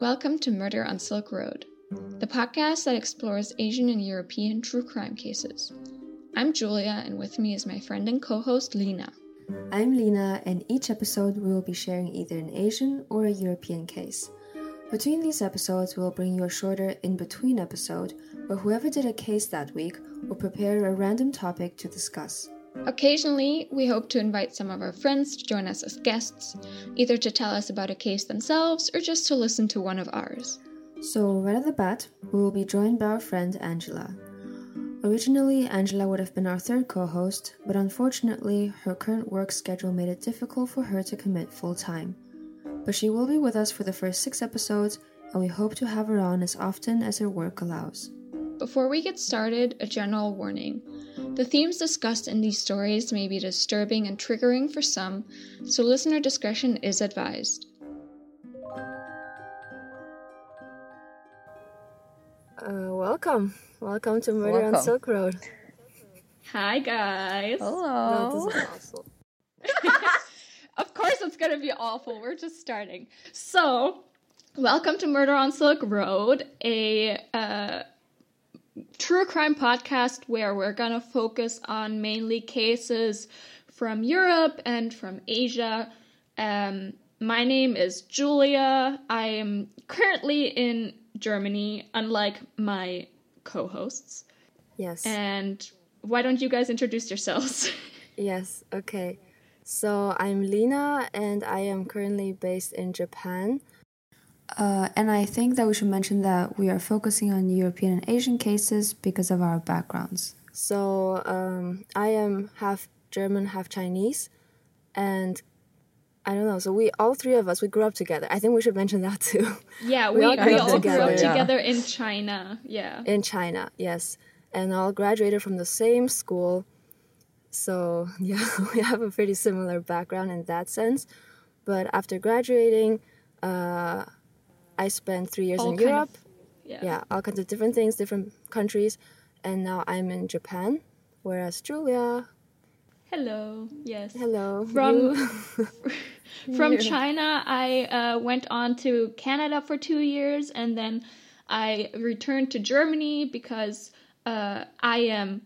Welcome to Murder on Silk Road, the podcast that explores Asian and European true crime cases. I'm Julia, and with me is my friend and co host Lina. I'm Lina, and each episode we will be sharing either an Asian or a European case. Between these episodes, we will bring you a shorter in between episode where whoever did a case that week will prepare a random topic to discuss. Occasionally, we hope to invite some of our friends to join us as guests, either to tell us about a case themselves or just to listen to one of ours. So, right at the bat, we will be joined by our friend Angela. Originally, Angela would have been our third co host, but unfortunately, her current work schedule made it difficult for her to commit full time. But she will be with us for the first six episodes, and we hope to have her on as often as her work allows. Before we get started, a general warning. The themes discussed in these stories may be disturbing and triggering for some, so listener discretion is advised. Uh, welcome. Welcome to Murder on Silk Road. Hi, guys. Hello. No, this is awful. Of course, it's going to be awful. We're just starting. So, welcome to Murder on Silk Road, a uh, true crime podcast where we're going to focus on mainly cases from Europe and from Asia. Um, my name is Julia. I am currently in Germany, unlike my co hosts. Yes. And why don't you guys introduce yourselves? Yes, okay. So I'm Lina and I am currently based in Japan. Uh, and I think that we should mention that we are focusing on European and Asian cases because of our backgrounds. So um, I am half German, half Chinese, and I don't know. So we all three of us we grew up together. I think we should mention that too. Yeah, We we, all we, grew up all grew up together, yeah. together in China. Yeah. in China, yes, and all graduated from the same school. So yeah, we have a pretty similar background in that sense. But after graduating, uh, I spent three years All in kind of- Europe. Yeah. yeah, all kinds of different things, different countries, and now I'm in Japan. Whereas Julia, Hello. Yes. hello, From from China, I uh, went on to Canada for two years, and then I returned to Germany because uh, I am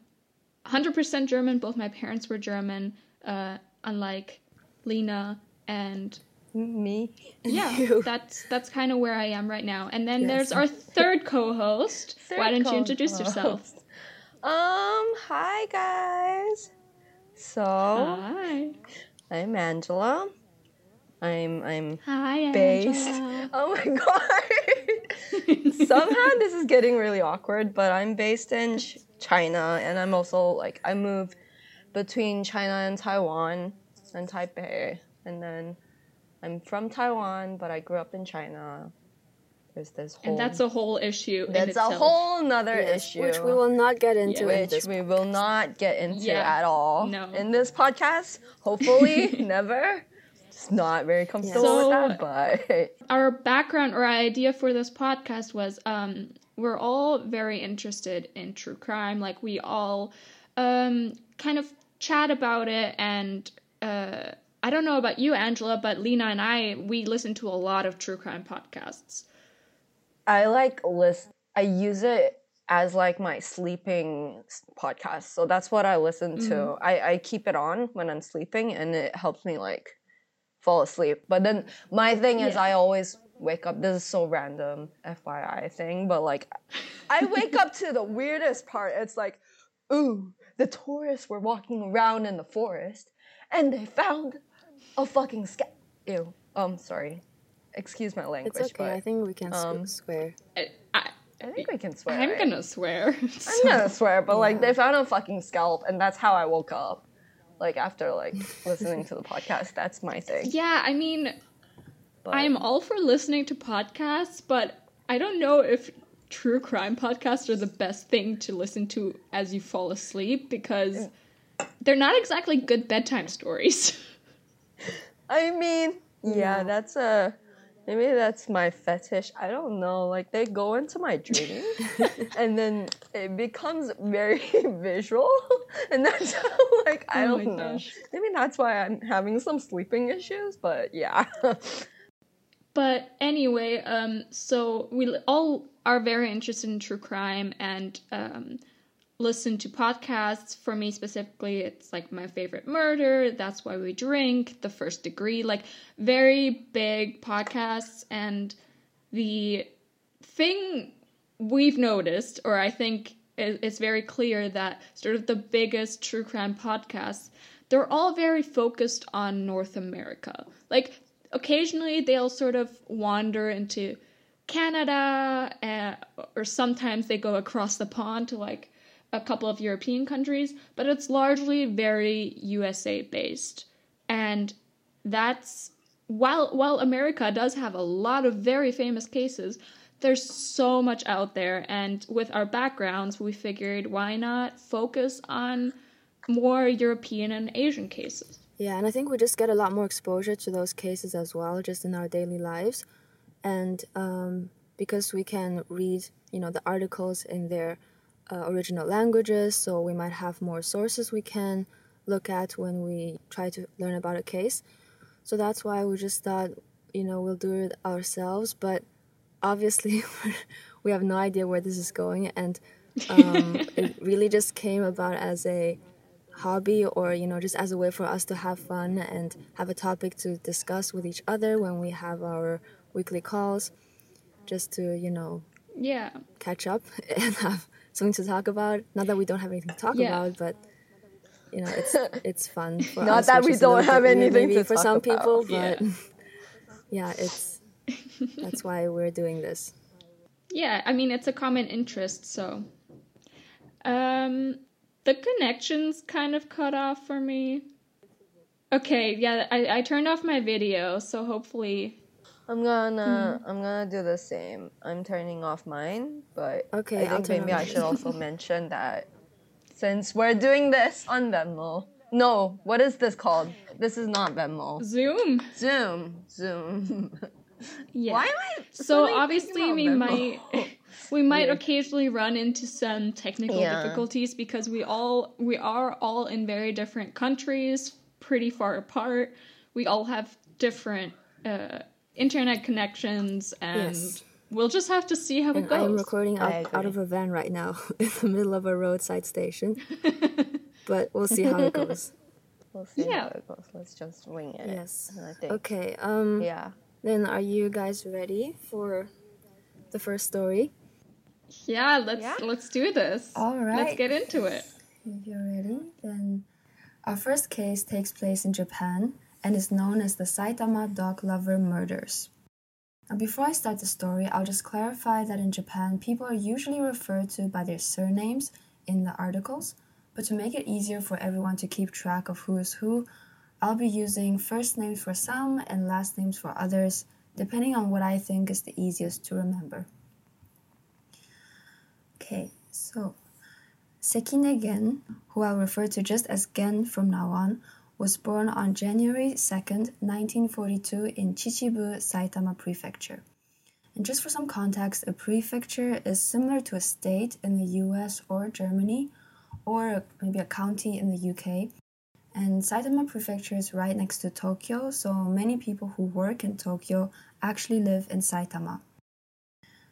100% German. Both my parents were German, uh, unlike Lina and Me. yeah, You. that's that's kind of where I am right now. And then Yes. there's our third co-host. Why don't you introduce yourself? Um, hi guys. So Hi. I'm Angela. I'm I'm Hi, based. Angela. Oh my god. Somehow this is getting really awkward, but I'm based in Ch- China and I'm also like I moved between China and Taiwan and Taipei and then I'm from Taiwan, but I grew up in China. There's this whole And that's a whole issue. in that's a whole nother Yes, issue. which we will not get into in which this. we will not get into Yeah, at all no. in this podcast. Hopefully, never. Just not very comfortable So- with that, but our background or idea for this podcast was um, we're all very interested in true crime. Like we all um, kind of chat about it, and uh, I don't know about you, Angela, but Lina and I we listen to a lot of true crime podcasts. I like listen, I use it as like my sleeping podcast, so that's what I listen to. Mm-hmm. I I keep it on when I'm sleeping, and it helps me like fall asleep. But then my thing is, Yeah. I always wake up. This is so random, FYI thing, but like I wake up to the weirdest part. It's like, ooh, the tourists were walking around in the forest, and they found a fucking scat. Ew. Um, sorry. Excuse my language, It's okay. but I think we can um, swear. I, I, I think we can swear. I'm right? gonna swear. I'm gonna swear, but like they found a fucking scalp, and that's how I woke up. Like after like listening to the podcast, that's my thing. yeah, I mean, But I'm all for listening to podcasts, but I don't know if true crime podcasts are the best thing to listen to as you fall asleep because they're not exactly good bedtime stories. I mean, yeah, that's a maybe that's my fetish. I don't know. Like they go into my dream, and then it becomes very visual, and that's how like I Oh don't know. gosh. Maybe that's why I'm having some sleeping issues. But yeah. But anyway, um, so we all are very interested in true crime and um, listen to podcasts. For me specifically, it's like my favorite murder. That's why we drink. The first degree, like very big podcasts. And the thing we've noticed, or I think it's very clear that sort of the biggest true crime podcasts, they're all very focused on North America. Like occasionally they'll sort of wander into Canada, uh, or sometimes they go across the pond to like a couple of European countries, but it's largely very USA based. And that's while while America does have a lot of very famous cases, there's so much out there and with our backgrounds, we figured why not focus on more European and Asian cases. Yeah, and I think we just get a lot more exposure to those cases as well, just in our daily lives. And um, because we can read, you know, the articles in their uh, original languages, so we might have more sources we can look at when we try to learn about a case. So that's why we just thought, you know, we'll do it ourselves. But obviously, we have no idea where this is going, and um, it really just came about as a hobby or you know just as a way for us to have fun and have a topic to discuss with each other when we have our weekly calls just to you know yeah catch up and have something to talk about not that we don't have anything to talk yeah. about but you know it's it's fun for not us, that we don't have anything maybe to for some about. people but yeah. yeah it's that's why we're doing this yeah i mean it's a common interest so um the connection's kind of cut off for me. Okay, yeah, I, I turned off my video, so hopefully. I'm gonna hmm. I'm gonna do the same. I'm turning off mine, but okay, I think maybe I should also mention that since we're doing this on Venmo. No, what is this called? This is not Venmo. Zoom. Zoom. Zoom. yeah. Why am I? So obviously we Venmo? might we might yeah. occasionally run into some technical yeah. difficulties because we all we are all in very different countries, pretty far apart. We all have different uh, internet connections, and yes. we'll just have to see how and it goes. I'm recording out, out of a van right now in the middle of a roadside station, but we'll see how it goes. We'll see yeah. how it goes. Let's just wing it. Yes. Okay. Um. Yeah. Then, are you guys ready for the first story? Yeah, let's yeah. let's do this. All right. Let's get into it. If you're ready, then our first case takes place in Japan and is known as the Saitama dog lover murders. Now, before I start the story, I'll just clarify that in Japan, people are usually referred to by their surnames in the articles, but to make it easier for everyone to keep track of who is who, I'll be using first names for some and last names for others, depending on what I think is the easiest to remember. Okay, so Sekine Gen, who I'll refer to just as Gen from now on, was born on January 2nd, 1942 in Chichibu, Saitama Prefecture. And just for some context, a prefecture is similar to a state in the US or Germany, or maybe a county in the UK. And Saitama Prefecture is right next to Tokyo, so many people who work in Tokyo actually live in Saitama.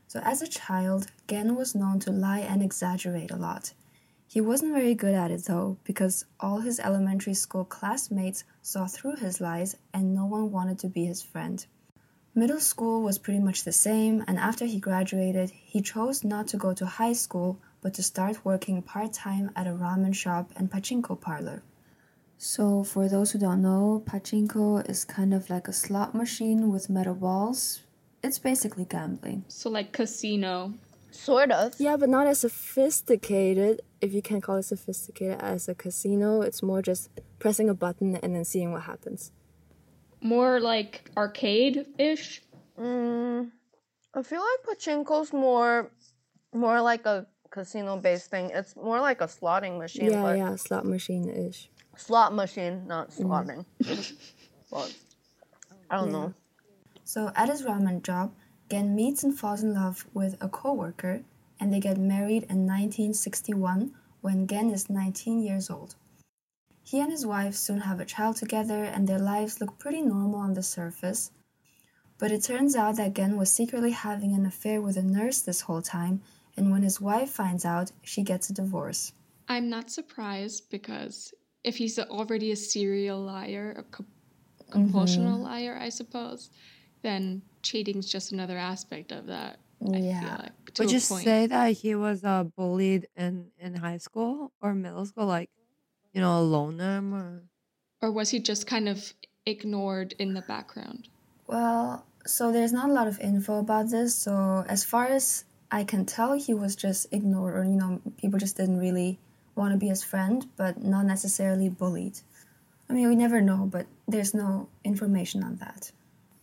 So, as a child, Gen was known to lie and exaggerate a lot. He wasn't very good at it though, because all his elementary school classmates saw through his lies and no one wanted to be his friend. Middle school was pretty much the same, and after he graduated, he chose not to go to high school but to start working part time at a ramen shop and pachinko parlor. So, for those who don't know, pachinko is kind of like a slot machine with metal balls, it's basically gambling. So like casino. Sort of. Yeah, but not as sophisticated, if you can call it sophisticated, as a casino. It's more just pressing a button and then seeing what happens. More like arcade ish? Mm, I feel like pachinko's more more like a casino based thing. It's more like a slotting machine. Yeah, yeah, slot machine ish. Slot machine, not mm. slotting. Mm. well, I don't yeah. know. So at his ramen job, Gen meets and falls in love with a coworker, and they get married in 1961 when Gen is 19 years old. He and his wife soon have a child together, and their lives look pretty normal on the surface. But it turns out that Gen was secretly having an affair with a nurse this whole time, and when his wife finds out, she gets a divorce. I'm not surprised because if he's already a serial liar, a co- compulsional Mm-hmm. liar, I suppose, then cheating's just another aspect of that. I Yeah. like, Would you point. say that he was uh, bullied in, in high school or middle school? Like, you know, a loner or. or was he just kind of ignored in the background? Well, so there's not a lot of info about this, so as far as I can tell, he was just ignored, or you know, people just didn't really want to be his friend, but not necessarily bullied. I mean, we never know, but there's no information on that.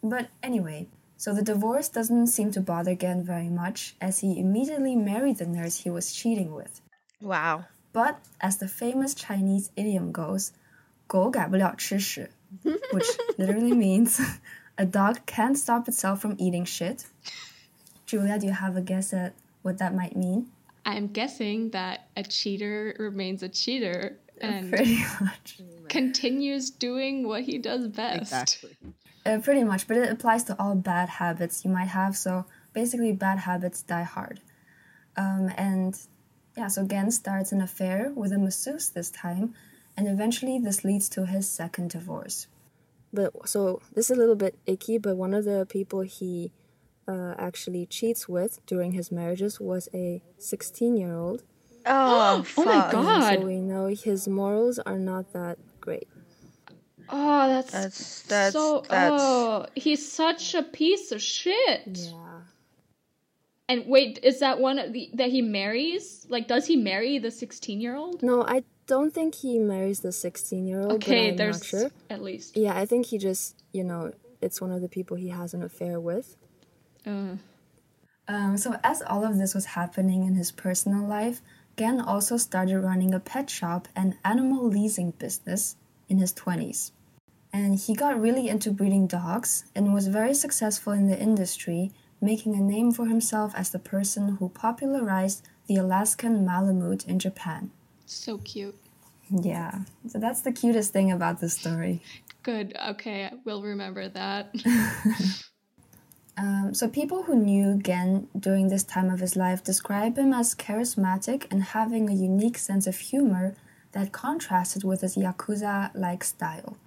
But anyway, so the divorce doesn't seem to bother Gen very much, as he immediately married the nurse he was cheating with. Wow. But as the famous Chinese idiom goes, 狗改不了吃屎, which literally means a dog can't stop itself from eating shit. Julia, do you have a guess at what that might mean? I'm guessing that a cheater remains a cheater and Pretty much. continues doing what he does best. Exactly. Uh, pretty much, but it applies to all bad habits you might have. So basically, bad habits die hard. Um, and yeah, so Gen starts an affair with a masseuse this time, and eventually this leads to his second divorce. But so this is a little bit icky, but one of the people he uh, actually cheats with during his marriages was a 16 year old. Oh, Oh my fuck. God. So we know his morals are not that great. Oh, that's That's that's so. that's Oh, he's such a piece of shit. Yeah. And wait, is that one of the that he marries? Like, does he marry the sixteen-year-old? No, I don't think he marries the 16 year old. Okay, but I'm there's not sure. at least. Yeah, I think he just, you know, it's one of the people he has an affair with. Uh, Um, so, as all of this was happening in his personal life, Gen also started running a pet shop and animal leasing business in his 20s. And he got really into breeding dogs and was very successful in the industry, making a name for himself as the person who popularized the Alaskan Malamute in Japan. so cute. Yeah, so that's the cutest thing about the story. Good. Okay, we'll remember that. Um, so people who knew Gen during this time of his life describe him as charismatic and having a unique sense of humor that contrasted with his yakuza-like style.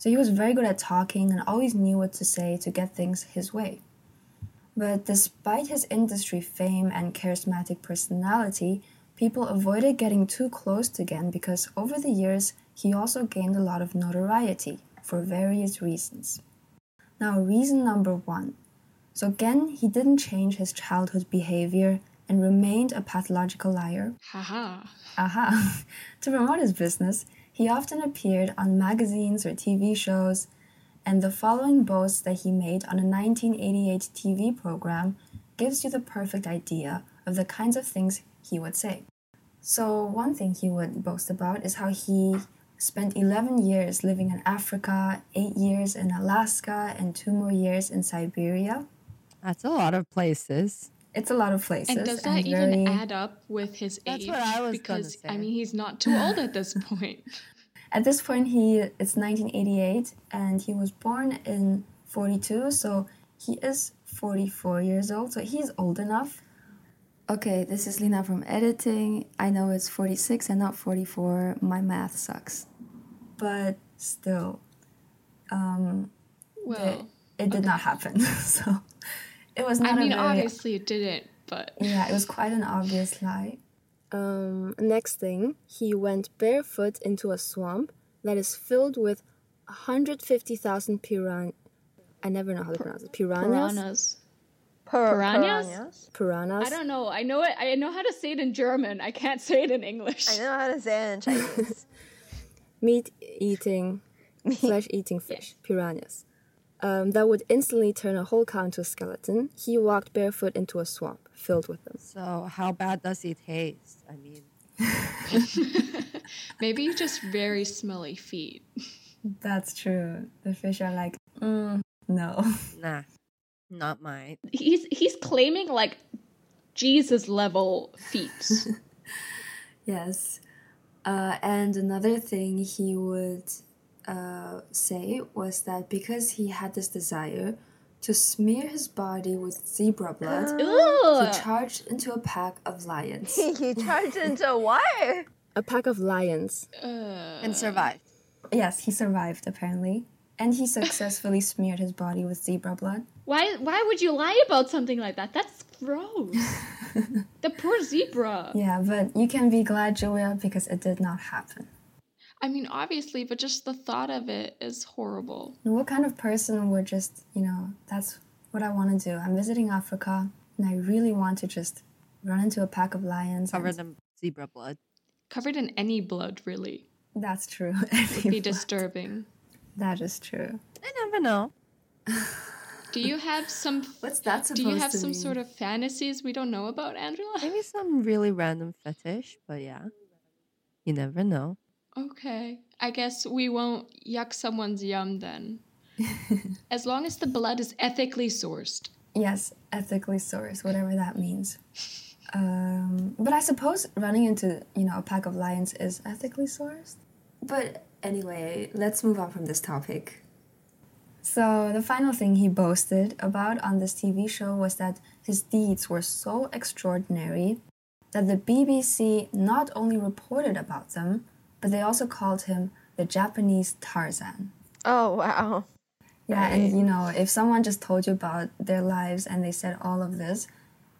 So he was very good at talking and always knew what to say to get things his way. But despite his industry fame and charismatic personality, people avoided getting too close to Gen because over the years he also gained a lot of notoriety for various reasons. Now, reason number one. So again, he didn't change his childhood behavior and remained a pathological liar. Haha. Aha! to promote his business, he often appeared on magazines or TV shows, and the following boast that he made on a 1988 TV program gives you the perfect idea of the kinds of things he would say. So, one thing he would boast about is how he spent 11 years living in Africa, 8 years in Alaska, and 2 more years in Siberia. That's a lot of places. It's a lot of places. And does that even very- add up with his age? That's age? what I was gonna because I mean, he's not too old at this point. At this point, he it's 1988, and he was born in 42, so he is 44 years old. So he's old enough. Okay, this is Lina from editing. I know it's 46 and not 44. My math sucks, but still, um, Well, it did not happen. so it was not I mean, a very obviously it didn't, but yeah, it was quite an obvious lie. Um, next thing, he went barefoot into a swamp that is filled with 150,000 piran. I never know how to pronounce it. Piranhas? piranhas. Pir- Piranhas? piranhas? Piranhas. I don't know. I know it. I know how to say it in German. I can't say it in English. I know how to say it in Chinese. Meat eating, flesh eating fish. Piranhas. Um, that would instantly turn a whole cow into a skeleton. He walked barefoot into a swamp filled with them. So, how bad does he taste? I mean, Maybe just very smelly feet. That's true. The fish are like, mm, no. nah, not mine. He's he's claiming like Jesus level feet. Yes. Uh, and another thing he would uh, say was that because he had this desire to smear his body with zebra blood. He Ugh. charged into a pack of lions. he charged into what? a pack of lions. and survived. Yes, he survived apparently. And he successfully smeared his body with zebra blood. Why why would you lie about something like that? That's gross. the poor zebra. Yeah, but you can be glad, Julia, because it did not happen. I mean, obviously, but just the thought of it is horrible. And what kind of person would just, you know, that's what I want to do. I'm visiting Africa and I really want to just run into a pack of lions. Cover and- them zebra blood. Covered in any blood, really. That's true. Would be disturbing. that is true. I never know. Do you have some What's that supposed do you have some mean? sort of fantasies we don't know about, Angela? Maybe some really random fetish, but yeah. You never know. Okay. I guess we won't yuck someone's yum then. as long as the blood is ethically sourced. Yes, ethically sourced, whatever that means. Um, but I suppose running into, you know, a pack of lions is ethically sourced. But anyway, let's move on from this topic. So, the final thing he boasted about on this TV show was that his deeds were so extraordinary that the BBC not only reported about them, but they also called him the Japanese Tarzan. Oh wow. Yeah, and you know, if someone just told you about their lives and they said all of this,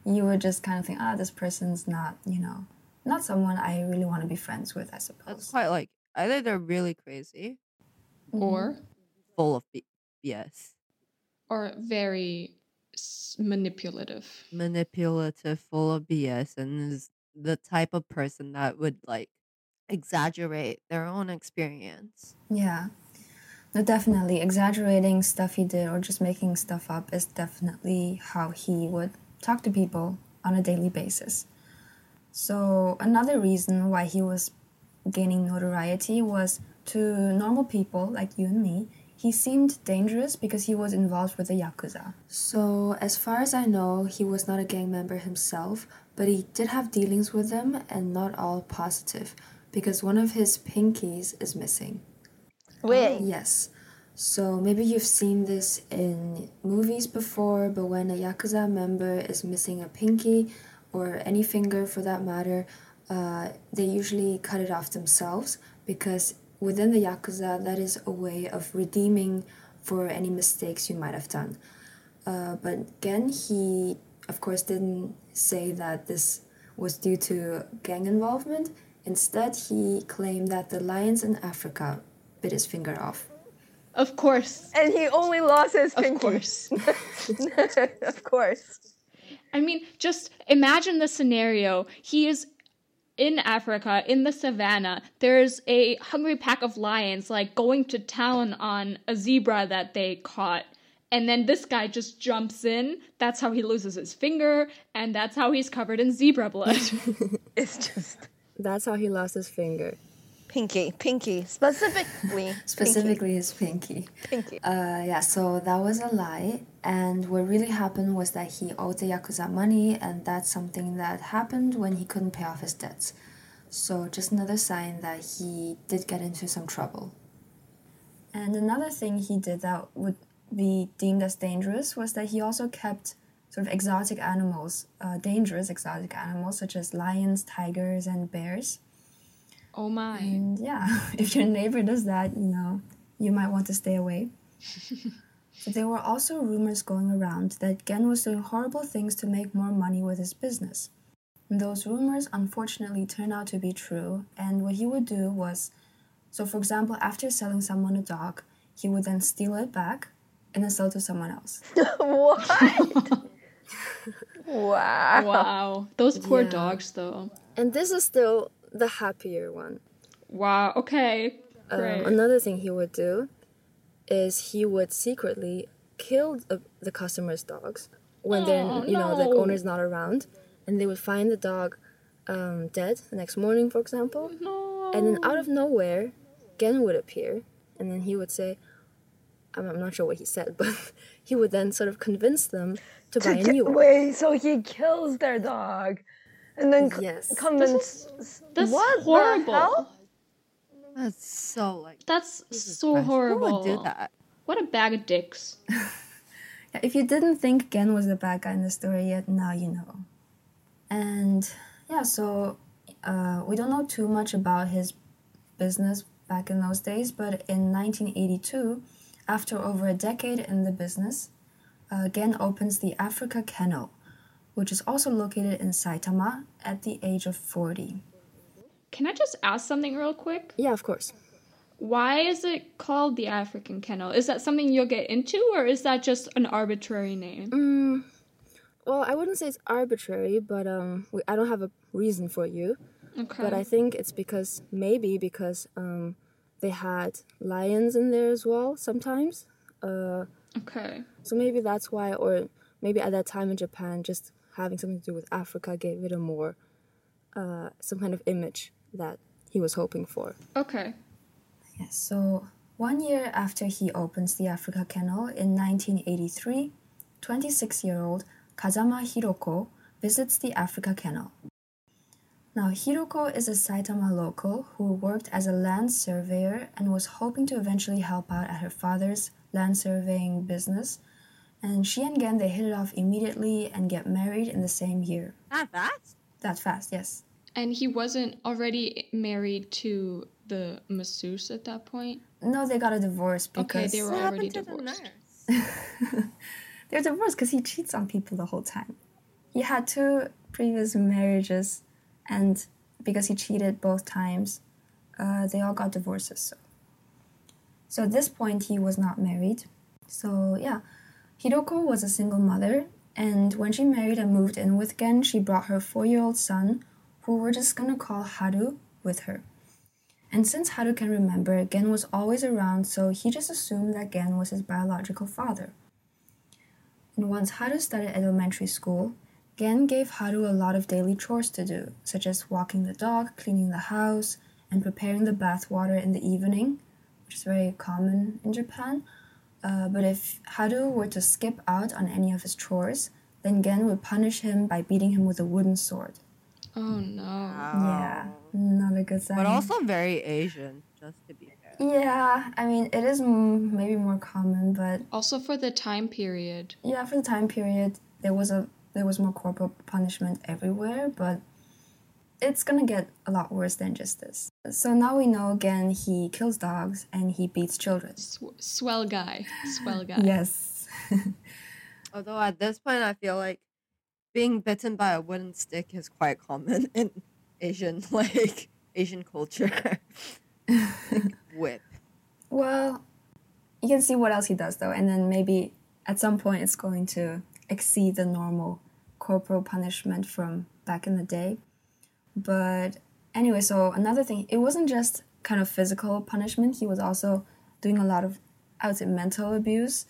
you would just kind of think, ah, this person's not, you know, not someone I really want to be friends with, I That's suppose. quite like either they're really crazy, Or full of B- BS, or very manipulative. manipulative, full of BS, and is the type of person that would like exaggerate their own experience. Yeah. No, definitely. Exaggerating stuff he did or just making stuff up is definitely how he would talk to people on a daily basis. So, another reason why he was gaining notoriety was to normal people like you and me. He seemed dangerous because he was involved with the Yakuza. So, as far as I know, he was not a gang member himself, but he did have dealings with them and not all positive because one of his pinkies is missing. Wait. Yes. So maybe you've seen this in movies before, but when a Yakuza member is missing a pinky or any finger for that matter, uh, they usually cut it off themselves because within the Yakuza, that is a way of redeeming for any mistakes you might have done. Uh, but again, he of course didn't say that this was due to gang involvement. Instead, he claimed that the lions in Africa bit his finger off. Of course. And he only lost his finger. Of pinky. course. of course. I mean, just imagine the scenario. He is in Africa, in the savannah. There's a hungry pack of lions, like going to town on a zebra that they caught. And then this guy just jumps in. That's how he loses his finger, and that's how he's covered in zebra blood. It's just That's how he lost his finger. pinky, pinky, specifically. Specifically, his pinky. pinky. pinky. Uh, yeah, so that was a lie. And what really happened was that he owed the Yakuza money, and that's something that happened when he couldn't pay off his debts. So, just another sign that he did get into some trouble. And another thing he did that would be deemed as dangerous was that he also kept sort of exotic animals, uh, dangerous exotic animals such as lions, tigers, and bears. oh my. And yeah, if your neighbor does that, you know, you might want to stay away. but there were also rumors going around that Gen was doing horrible things to make more money with his business. And those rumors unfortunately turned out to be true, and what he would do was so, for example, after selling someone a dog, he would then steal it back and then sell it to someone else. what? Wow. Wow. Those poor Yeah. dogs, though. And this is still the happier one. Wow. Okay. Um, another thing he would do is he would secretly kill the, the customers' dogs when Oh, they're you know the no. owner's not around, and they would find the dog um, dead the next morning, for example, no. and then out of nowhere, Gen would appear, and then he would say, I'm, I'm not sure what he said, but he would then sort of convince them to buy a new one. Wait, so he kills their dog, and then c- Yes. convince. That's what horrible. The hell? That's so like That's so Christ, horrible. Who would do that? What a bag of dicks. Yeah, if you didn't think Gen was the bad guy in the story yet, now you know. And yeah, so uh, we don't know too much about his business back in those days, but in 1982, after over a decade in the business, Gen opens the Africa Kennel, which is also located in Saitama at the age of 40. Can I just ask something real quick? Yeah, of course. Why is it called the African Kennel? Is that something you'll get into, or is that just an arbitrary name? Mm, well, I wouldn't say it's arbitrary, but um, we, I don't have a reason for you. Okay. But I think it's because maybe because um, they had lions in there as well sometimes. Uh, okay. So maybe that's why, or maybe at that time in Japan, just having something to do with Africa gave it a more uh, some kind of image that he was hoping for. Okay. Yes. So one year after he opens the Africa Kennel in 1983, 26-year-old Kazama Hiroko visits the Africa Kennel. Now, Hiroko is a Saitama local who worked as a land surveyor and was hoping to eventually help out at her father's land surveying business. And she and Gen, they hit it off immediately and get married in the same year. That fast? That fast, yes. And he wasn't already married to the masseuse at that point? No, they got a divorce Okay, because they were What already happened to the divorced. nurse? they're divorced because he cheats on people the whole time. He had two previous marriages, and because he cheated both times, uh, they all got divorces. So. so at this point, he was not married. So yeah, Hiroko was a single mother, and when she married and moved in with Gen, she brought her four-year-old son, who we're just gonna call Haru, with her. And since Haru can remember, Gen was always around, so he just assumed that Gen was his biological father. And once Haru started elementary school, Gen gave Haru a lot of daily chores to do, such as walking the dog, cleaning the house, and preparing the bath water in the evening, which is very common in Japan. Uh, but if Haru were to skip out on any of his chores, then Gen would punish him by beating him with a wooden sword. Oh no. Yeah, not a good sign. But also very Asian, just to be fair. yeah, I mean, it is mm, maybe more common, but Also for the time period. yeah, for the time period, there was a there was more corporal punishment everywhere, but it's gonna get a lot worse than just this. So now we know again he kills dogs and he beats children. Sw- swell guy. Swell guy. Yes. Although at this point, I feel like being bitten by a wooden stick is quite common in Asian, like Asian culture. Like, whip. well, you can see what else he does though, and then maybe at some point it's going to exceed the normal corporal punishment from back in the day. But anyway, so another thing, it wasn't just kind of physical punishment. He was also doing a lot of, I would say, mental abuse,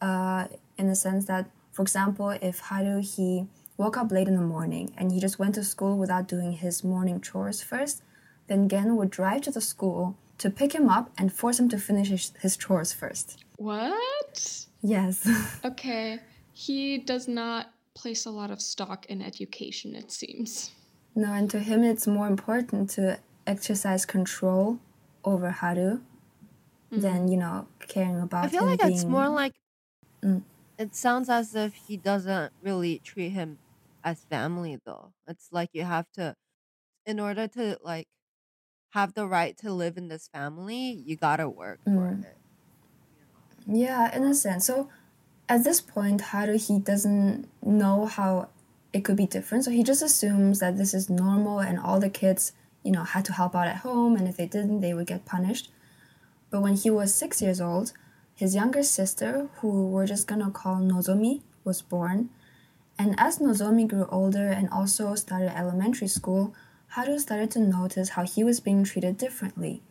uh, in the sense that, for example, if Haru he woke up late in the morning and he just went to school without doing his morning chores first, then Gen would drive to the school to pick him up and force him to finish his, his chores first. What? Yes. Okay. He does not place a lot of stock in education, it seems. No, and to him it's more important to exercise control over Haru than, you know, caring about I feel him like it's being- more like Mm. it sounds as if he doesn't really treat him as family though. It's like you have to in order to like have the right to live in this family, you gotta work for Mm. it. Yeah, in a sense. So at this point, Haru he doesn't know how it could be different. So he just assumes that this is normal and all the kids, you know, had to help out at home and if they didn't, they would get punished. But when he was six years old, his younger sister, who we're just gonna call Nozomi, was born. And as Nozomi grew older and also started elementary school, Haru started to notice how he was being treated differently.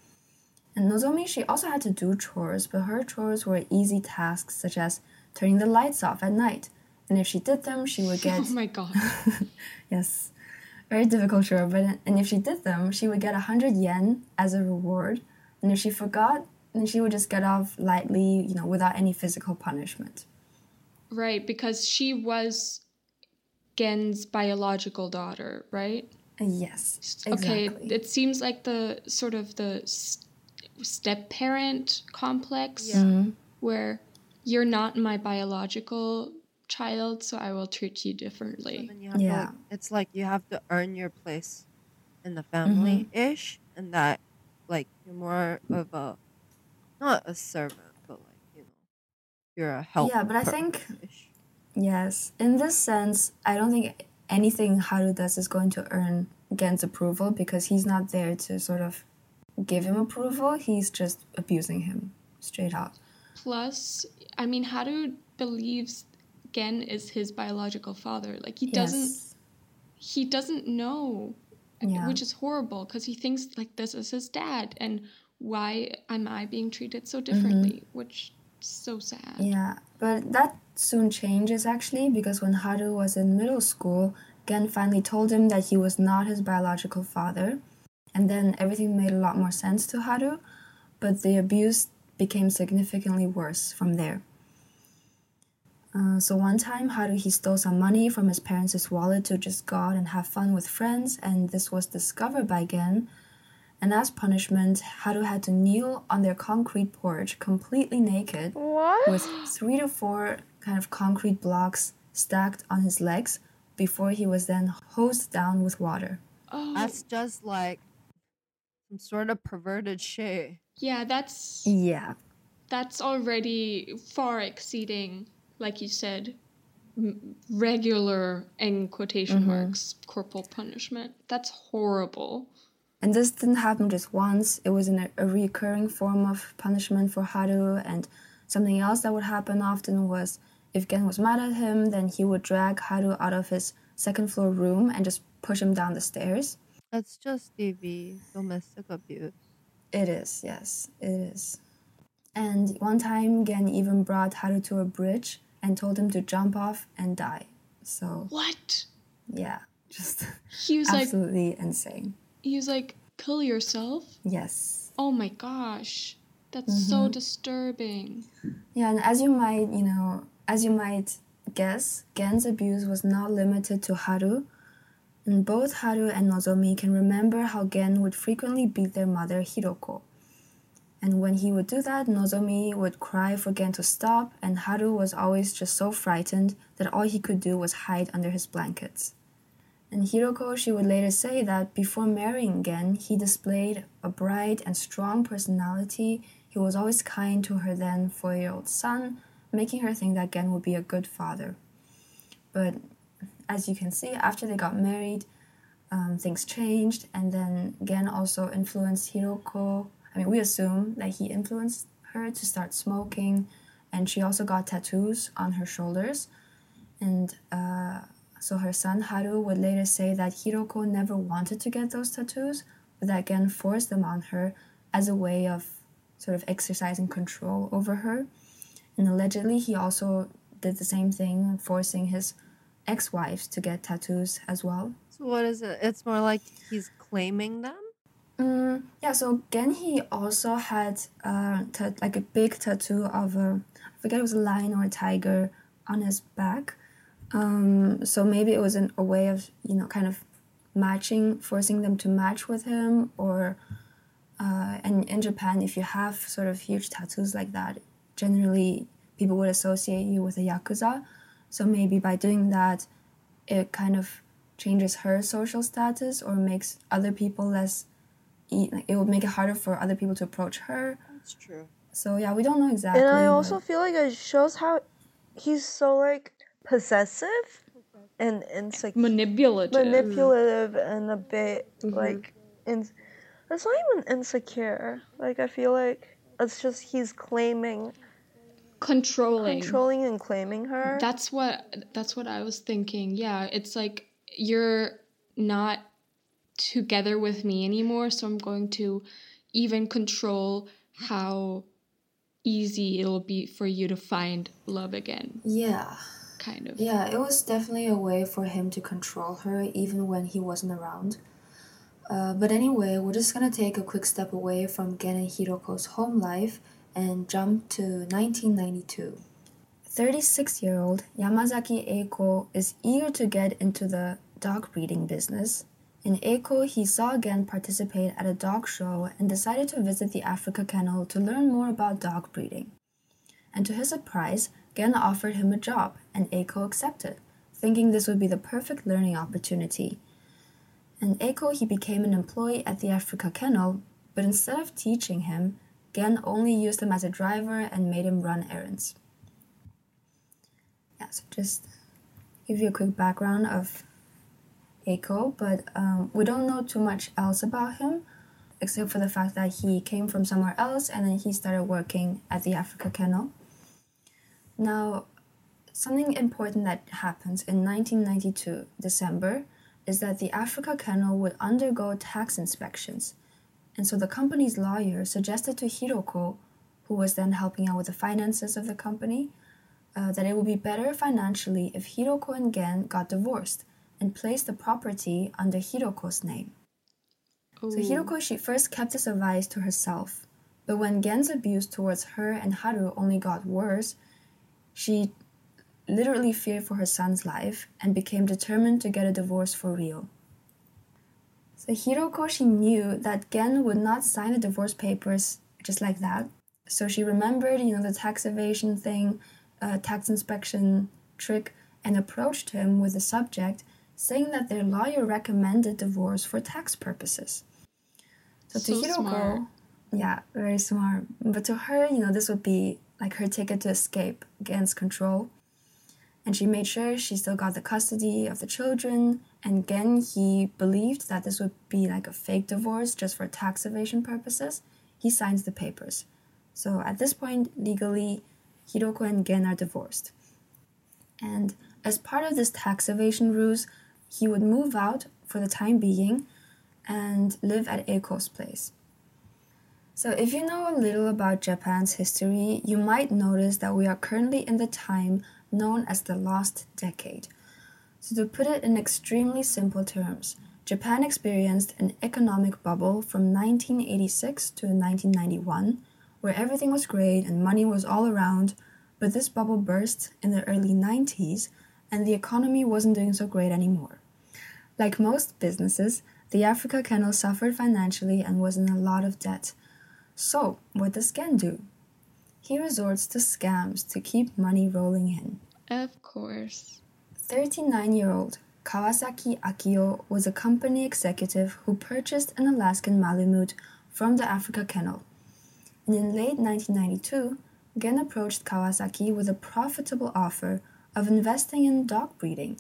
And Nozomi, she also had to do chores, but her chores were easy tasks such as turning the lights off at night. And if she did them, she would get Oh my god. yes, very difficult chore. But and if she did them, she would get a hundred yen as a reward. And if she forgot, then she would just get off lightly, you know, without any physical punishment. right, because she was Gen's biological daughter, right? Yes, Okay, it seems like the sort of the step parent complex Yeah. Mhm. where you're not my biological child, so I will treat you differently. then you have to Yeah. like, it's like you have to earn your place in the mm-hmm. family ish, and that like you're more of a not a servant, but like you know, you're a helper. Yeah, but I think. Yes, in this sense, I don't think anything Haru does is going to earn Gen's approval because he's not there to sort of give him approval. He's just abusing him straight out. Plus, I mean, Haru believes Gen is his biological father. Like he doesn't he doesn't know, Yeah. which is horrible because he thinks like this is his dad, and why am I being treated so differently? Which is so sad. Mm-hmm. Yeah, but that soon changes actually because when Haru was in middle school, Gen finally told him that he was not his biological father, and then everything made a lot more sense to Haru, but the abuse became significantly worse from there. Uh, so one time, Haru he stole some money from his parents' wallet to just go out and have fun with friends, and this was discovered by Gen. And as punishment, Haru had to kneel on their concrete porch, completely naked, What? with three to four kind of concrete blocks stacked on his legs before he was then hosed down with water. Oh, That's just like some sort of perverted shit. yeah, that's Yeah. that's already far exceeding, like you said, regular in quotation mm-hmm. marks corporal punishment. That's horrible. And this didn't happen just once, it was in a, a recurring form of punishment for Haru. And something else that would happen often was if Gen was mad at him, then he would drag Haru out of his second floor room and just push him down the stairs. That's just DV, domestic abuse. It is, yes, it is. And one time, Gen even brought Haru to a bridge and told him to jump off and die. So, What? yeah, just He was like absolutely insane. he was like, kill yourself? Yes. Oh my gosh. That's so mm-hmm. disturbing. Yeah, and as you might, you know, as you might guess, Gen's abuse was not limited to Haru. And both Haru and Nozomi can remember how Gen would frequently beat their mother, Hiroko. And when he would do that, Nozomi would cry for Gen to stop, and Haru was always just so frightened that all he could do was hide under his blankets. And Hiroko, she would later say that before marrying Gen, he displayed a bright and strong personality. He was always kind to her then four year old son, making her think that Gen would be a good father. But as you can see, after they got married, um, things changed, and then Gen also influenced Hiroko. I mean, we assume that he influenced her to start smoking, and she also got tattoos on her shoulders. And uh, so her son Haru would later say that Hiroko never wanted to get those tattoos, but that Gen forced them on her as a way of sort of exercising control over her. And allegedly, he also did the same thing, forcing his ex wives to get tattoos as well. So what is it? It's more like he's claiming them. Mm, yeah, so Gen he also had uh, ta- like a big tattoo of a, I forget it was a lion or a tiger on his back. Um, so maybe it was an, a way of you know kind of matching, forcing them to match with him, or uh, and in Japan, if you have sort of huge tattoos like that, generally people would associate you with a yakuza. So maybe by doing that, it kind of changes her social status or makes other people less. E- Like it would make it harder for other people to approach her. That's true. So yeah, we don't know exactly. And I but- also feel like it shows how he's so like possessive and insecure. Manipulative. manipulative and a bit Mm-hmm. like in it's not even insecure like i feel like it's just he's claiming Controlling. controlling and claiming her That's what that's what I was thinking. Yeah, it's like you're not together with me anymore, so I'm going to even control how easy it'll be for you to find love again, Yeah. kind of. Yeah, it was definitely a way for him to control her even when he wasn't around. Uh, but anyway, we're just gonna take a quick step away from Gen and Hiroko's home life and jump to 1992. 36 year old Yamazaki Eiko is eager to get into the dog breeding business. In Eiko, he saw Gen participate at a dog show and decided to visit the Africa Kennel to learn more about dog breeding. and to his surprise, Gen offered him a job, and Eiko accepted, thinking this would be the perfect learning opportunity. And Eiko, he became an employee at the Africa Kennel, but instead of teaching him, Gen only used him as a driver and made him run errands. Yeah, so just give you a quick background of But um, we don't know too much else about him, except for the fact that he came from somewhere else and then he started working at the Africa Kennel. Now, something important that happens in 1992, December, is that the Africa Kennel would undergo tax inspections. And so the company's lawyer suggested to Hiroko, who was then helping out with the finances of the company, uh, that it would be better financially if Hiroko and Gen got divorced and placed the property under Hiroko's name. So Hiroko, she first kept this advice to herself, but when Gen's abuse towards her and Haru only got worse, she literally feared for her son's life and became determined to get a divorce for real. So Hiroko, she knew that Gen would not sign the divorce papers just like that. So she remembered, you know, the tax evasion thing, uh, tax inspection trick, and approached him with the subject, saying that their lawyer recommended divorce for tax purposes. So, to Hiroko, smart. yeah, very smart. But to her, you know, this would be like her ticket to escape against control. And she made sure she still got the custody of the children. And Gen, he believed that this would be like a fake divorce just for tax evasion purposes. He signs the papers. So at this point, legally, Hiroko and Gen are divorced. And as part of this tax evasion ruse, he would move out for the time being and live at Eiko's place. So, if you know a little about Japan's history, you might notice that we are currently in the time known as the Lost Decade. So, to put it in extremely simple terms, Japan experienced an economic bubble from 1986 to 1991, where everything was great and money was all around, but this bubble burst in the early 90s and the economy wasn't doing so great anymore. Like most businesses, the Africa Kennel suffered financially and was in a lot of debt. So, what does Gen do? He resorts to scams to keep money rolling in. Of course. 39 year old Kawasaki Akio was a company executive who purchased an Alaskan Malamute from the Africa Kennel. And in late 1992, Gen approached Kawasaki with a profitable offer of investing in dog breeding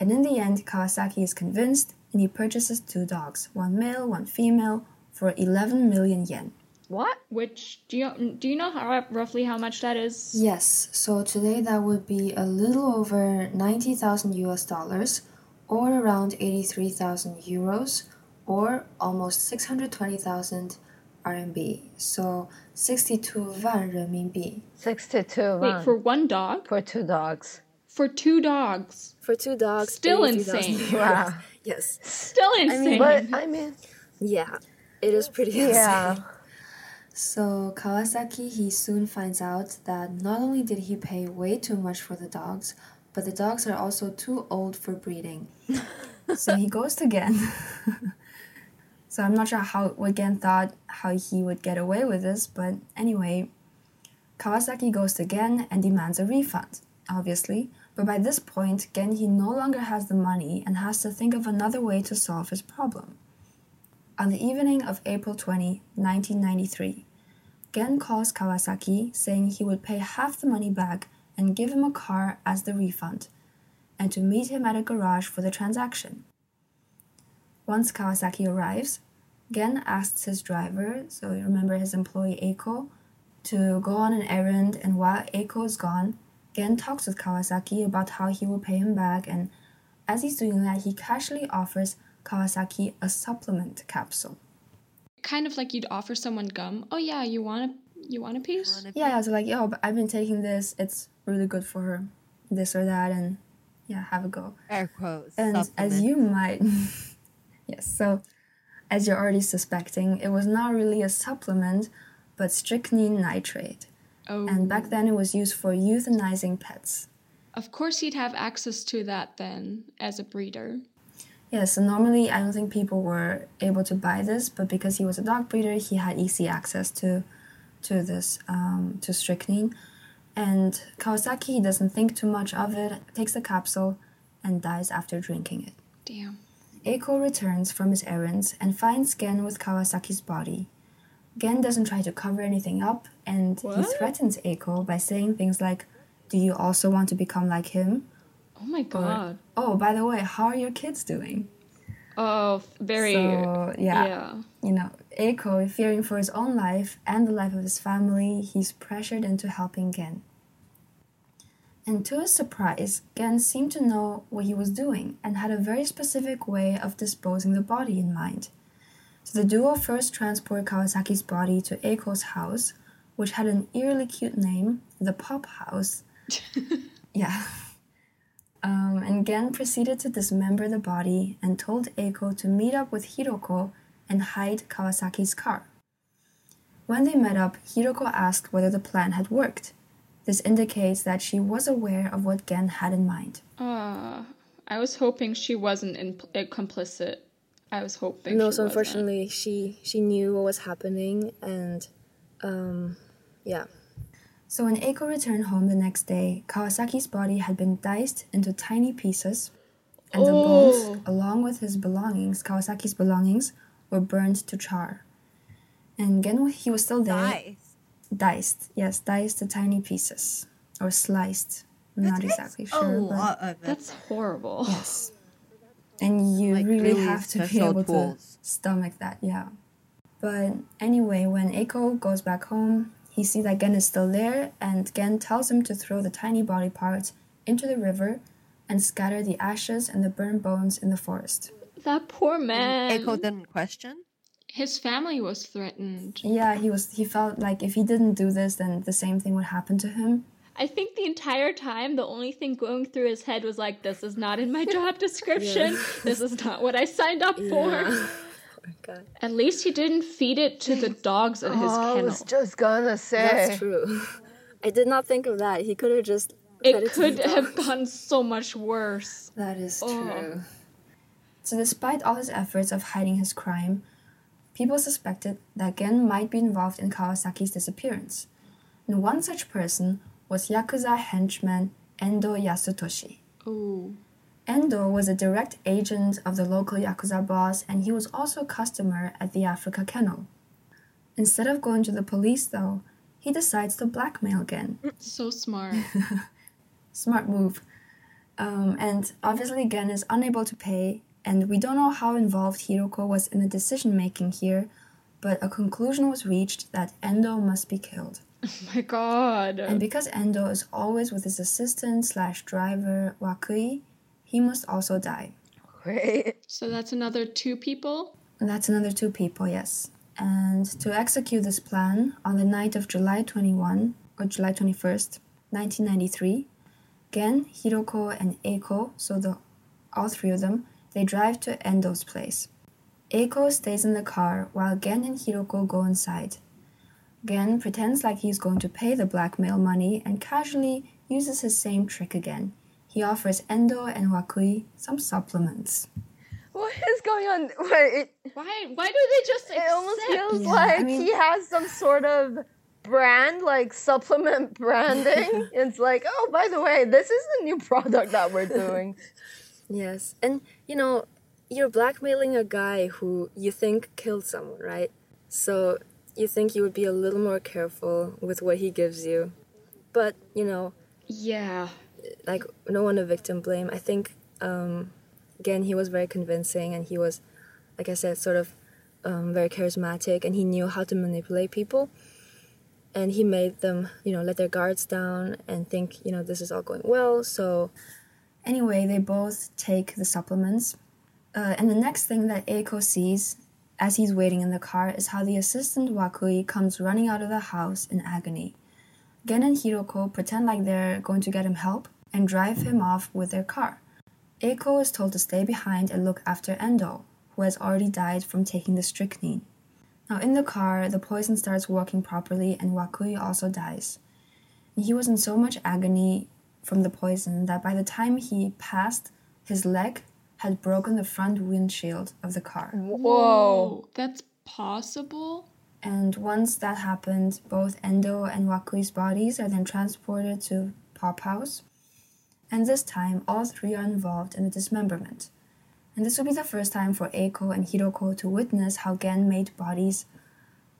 and in the end, Kawasaki is convinced and he purchases two dogs, one male, one female, for 11 million yen. What? Which do you do you know how roughly how much that is? Yes. So today that would be a little over 90,000 US dollars or around 83,000 euros or almost 620,000 RMB. So 62 yuan renminbi. 62. Wait, for one dog? For two dogs. For two dogs. For two dogs, Still insane. euros. Wow. Yes. Still insane. But I mean, Yeah, it is pretty insane. yeah. So Kawasaki, he soon finds out that not only did he pay way too much for the dogs, but the dogs are also too old for breeding. so he goes to Gen. so I'm not sure how what Gen thought how he would get away with this, but anyway, Kawasaki goes to Gen and demands a refund, obviously. But by this point, Gen he no longer has the money and has to think of another way to solve his problem. On the evening of April 20, 1993, Gen calls Kawasaki saying he would pay half the money back and give him a car as the refund, and to meet him at a garage for the transaction. Once Kawasaki arrives, Gen asks his driver, so you remember his employee Eiko, to go on an errand, and while Eiko is gone, Gen talks with Kawasaki about how he will pay him back, and as he's doing that, he casually offers Kawasaki a supplement capsule. kind of like you'd offer someone gum. Oh yeah, you want a you want a piece? Wanna- Yeah, so like, yo, but I've been taking this. It's really good for her, this or that, and yeah, have a go. Air quotes. And as you might, yes, so as you're already suspecting, it was not really a supplement, but strychnine nitrate. Oh. And back then, it was used for euthanizing pets. Of course, he'd have access to that then as a breeder. Yeah, so normally I don't think people were able to buy this, but because he was a dog breeder, he had easy access to to this um, to strychnine. And Kawasaki, he doesn't think too much of it, takes the capsule, and dies after drinking it. Damn. Eiko returns from his errands and finds Gen with Kawasaki's body. Gen doesn't try to cover anything up, and he threatens Eiko by saying things like, Do you also want to become like him? Oh my god. Oh, by the way, how are your kids doing? Oh, very. So, yeah, yeah. you know, Eiko, fearing for his own life and the life of his family, he's pressured into helping Gen. And to his surprise, Gen seemed to know what he was doing and had a very specific way of disposing the body in mind. So the duo first transport Kawasaki's body to Eiko's house, which had an eerily cute name, the Pop House. yeah. Um, and Gen proceeded to dismember the body and told Eiko to meet up with Hiroko and hide Kawasaki's car. When they met up, Hiroko asked whether the plan had worked. This indicates that she was aware of what Gen had in mind. Uh, I was hoping she wasn't in, uh, complicit. I was hoping. no, she so wasn't. unfortunately, she she knew what was happening, and um, yeah. So when Eiko returned home the next day, Kawasaki's body had been diced into tiny pieces, and the Oh. bones, along with his belongings, Kawasaki's belongings, were burned to char. And Gen, he was still there. Nice. Diced, yes, diced to tiny pieces or sliced. I'm not takes exactly a sure, but lot of it. That's horrible. yes. And you Like, really, really have to be able tools. to stomach that, yeah. But anyway, when Eiko goes back home, he sees that Gen is still there, and Gen tells him to throw the tiny body parts into the river and scatter the ashes and the burned bones in the forest. That poor man. Eiko didn't question. His family was threatened. Yeah, he was. He felt like if he didn't do this, then the same thing would happen to him. I think the entire time, the only thing going through his head was like, "This is not in my job description. This is not what I signed up for." oh god. At least he didn't feed it to the dogs in his Oh, I kennel. was just gonna say. That's true. I did not think of that. He could have just. It could have gone so much worse. That is Oh. true. So, despite all his efforts of hiding his crime, people suspected that Gen might be involved in Kawasaki's disappearance. And one such person was Yakuza henchman Endo Yasutoshi. Ooh. Endo was a direct agent of the local Yakuza boss, and he was also a customer at the Africa Kennel. Instead of going to the police, though, he decides to blackmail Gen. So smart. Smart move. Um, and obviously, Gen is unable to pay, and we don't know how involved Hiroko was in the decision making here, but a conclusion was reached that Endo must be killed. Oh my god. And because Endo is always with his assistant slash driver Wakui, he must also die. Great. So that's another two people? That's another two people, yes. And to execute this plan, on the night of July 21 or July 21st, 1993, Gen, Hiroko, and Eiko, so the all three of them, they drive to Endo's place. Eiko stays in the car while Gen and Hiroko go inside. Gen pretends like he's going to pay the blackmail money and casually uses his same trick again. He offers Endo and Wakui some supplements. What is going on? Wait, Why why do they just it almost feels Yeah, like I mean- he has some sort of brand, like supplement branding. it's like, oh, by the way, this is the new product that we're doing. Yes, and you know, you're blackmailing a guy who you think killed someone, right? So you think you would be a little more careful with what he gives you. But, you know, Yeah. like, no one a victim blame. I think, um, again, he was very convincing and he was, like I said, sort of um, very charismatic and he knew how to manipulate people. And he made them, you know, let their guards down and think, you know, this is all going well. So, anyway, they both take the supplements. Uh, and the next thing that Eiko sees as he's waiting in the car is how the assistant Wakui comes running out of the house in agony. Gen and Hiroko pretend like they're going to get him help and drive him off with their car. Eiko is told to stay behind and look after Endo, who has already died from taking the strychnine. Now, in the car, the poison starts working properly and Wakui also dies. He was in so much agony from the poison that by the time he passed, his leg had broken the front windshield of the car. Whoa. That's possible? And once that happened, both Endo and Wakui's bodies are then transported to Pop House. And this time, all three are involved in the dismemberment. And this will be the first time for Eiko and Hiroko to witness how Gen made bodies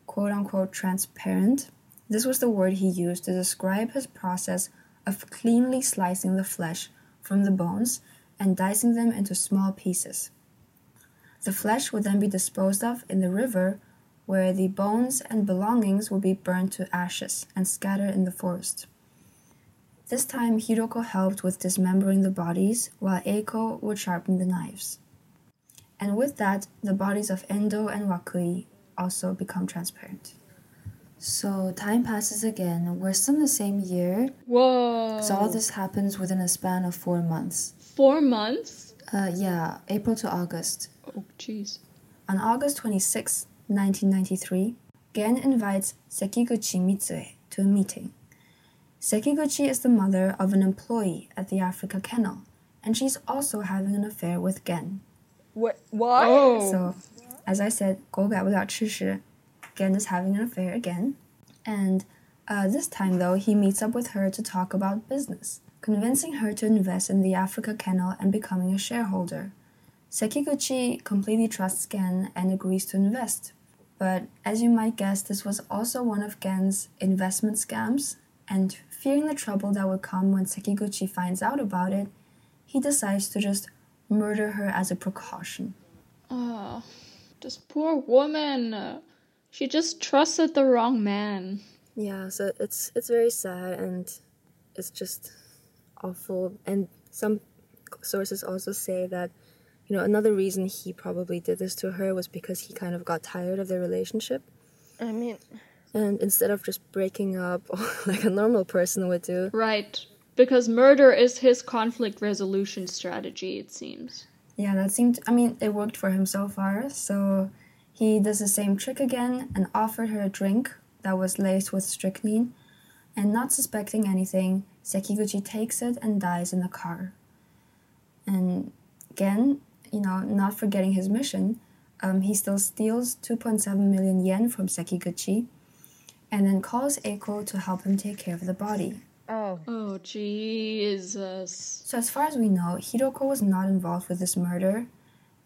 quote unquote transparent. This was the word he used to describe his process of cleanly slicing the flesh from the bones and dicing them into small pieces. The flesh would then be disposed of in the river, where the bones and belongings would be burned to ashes and scattered in the forest. This time, Hiroko helped with dismembering the bodies, while Eiko would sharpen the knives. And with that, the bodies of Endo and Wakui also become transparent. So time passes again. We're still in the same year. Whoa. So all this happens within a span of four months. Four months? Uh, yeah, April to August. Oh, jeez. On August 26, 1993, Gen invites Sekiguchi Mitsue to a meeting. Sekiguchi is the mother of an employee at the Africa Kennel, and she's also having an affair with Gen. What? What? Oh. So, as I said, 狗改不了吃屎. Gen is having an affair again. And uh, this time, though, he meets up with her to talk about business, convincing her to invest in the Africa Kennel and becoming a shareholder. Sekiguchi completely trusts Gen and agrees to invest. But as you might guess, this was also one of Gen's investment scams, and fearing the trouble that would come when Sekiguchi finds out about it, he decides to just murder her as a precaution. Oh, this poor woman. She just trusted the wrong man. Yeah, so it's it's very sad and it's just awful. And some sources also say that, you know, another reason he probably did this to her was because he kind of got tired of their relationship. I mean, And instead of just breaking up like a normal person would do, Right. Because murder is his conflict resolution strategy, it seems. yeah, that seemed, I mean, it worked for him so far. So he does the same trick again and offered her a drink that was laced with strychnine. And not suspecting anything, Sekiguchi takes it and dies in the car. And again, you know, not forgetting his mission, um, he still steals 2.7 million yen from Sekiguchi and then calls Eiko to help him take care of the body. oh, Oh, Jesus. So, as far as we know, Hiroko was not involved with this murder.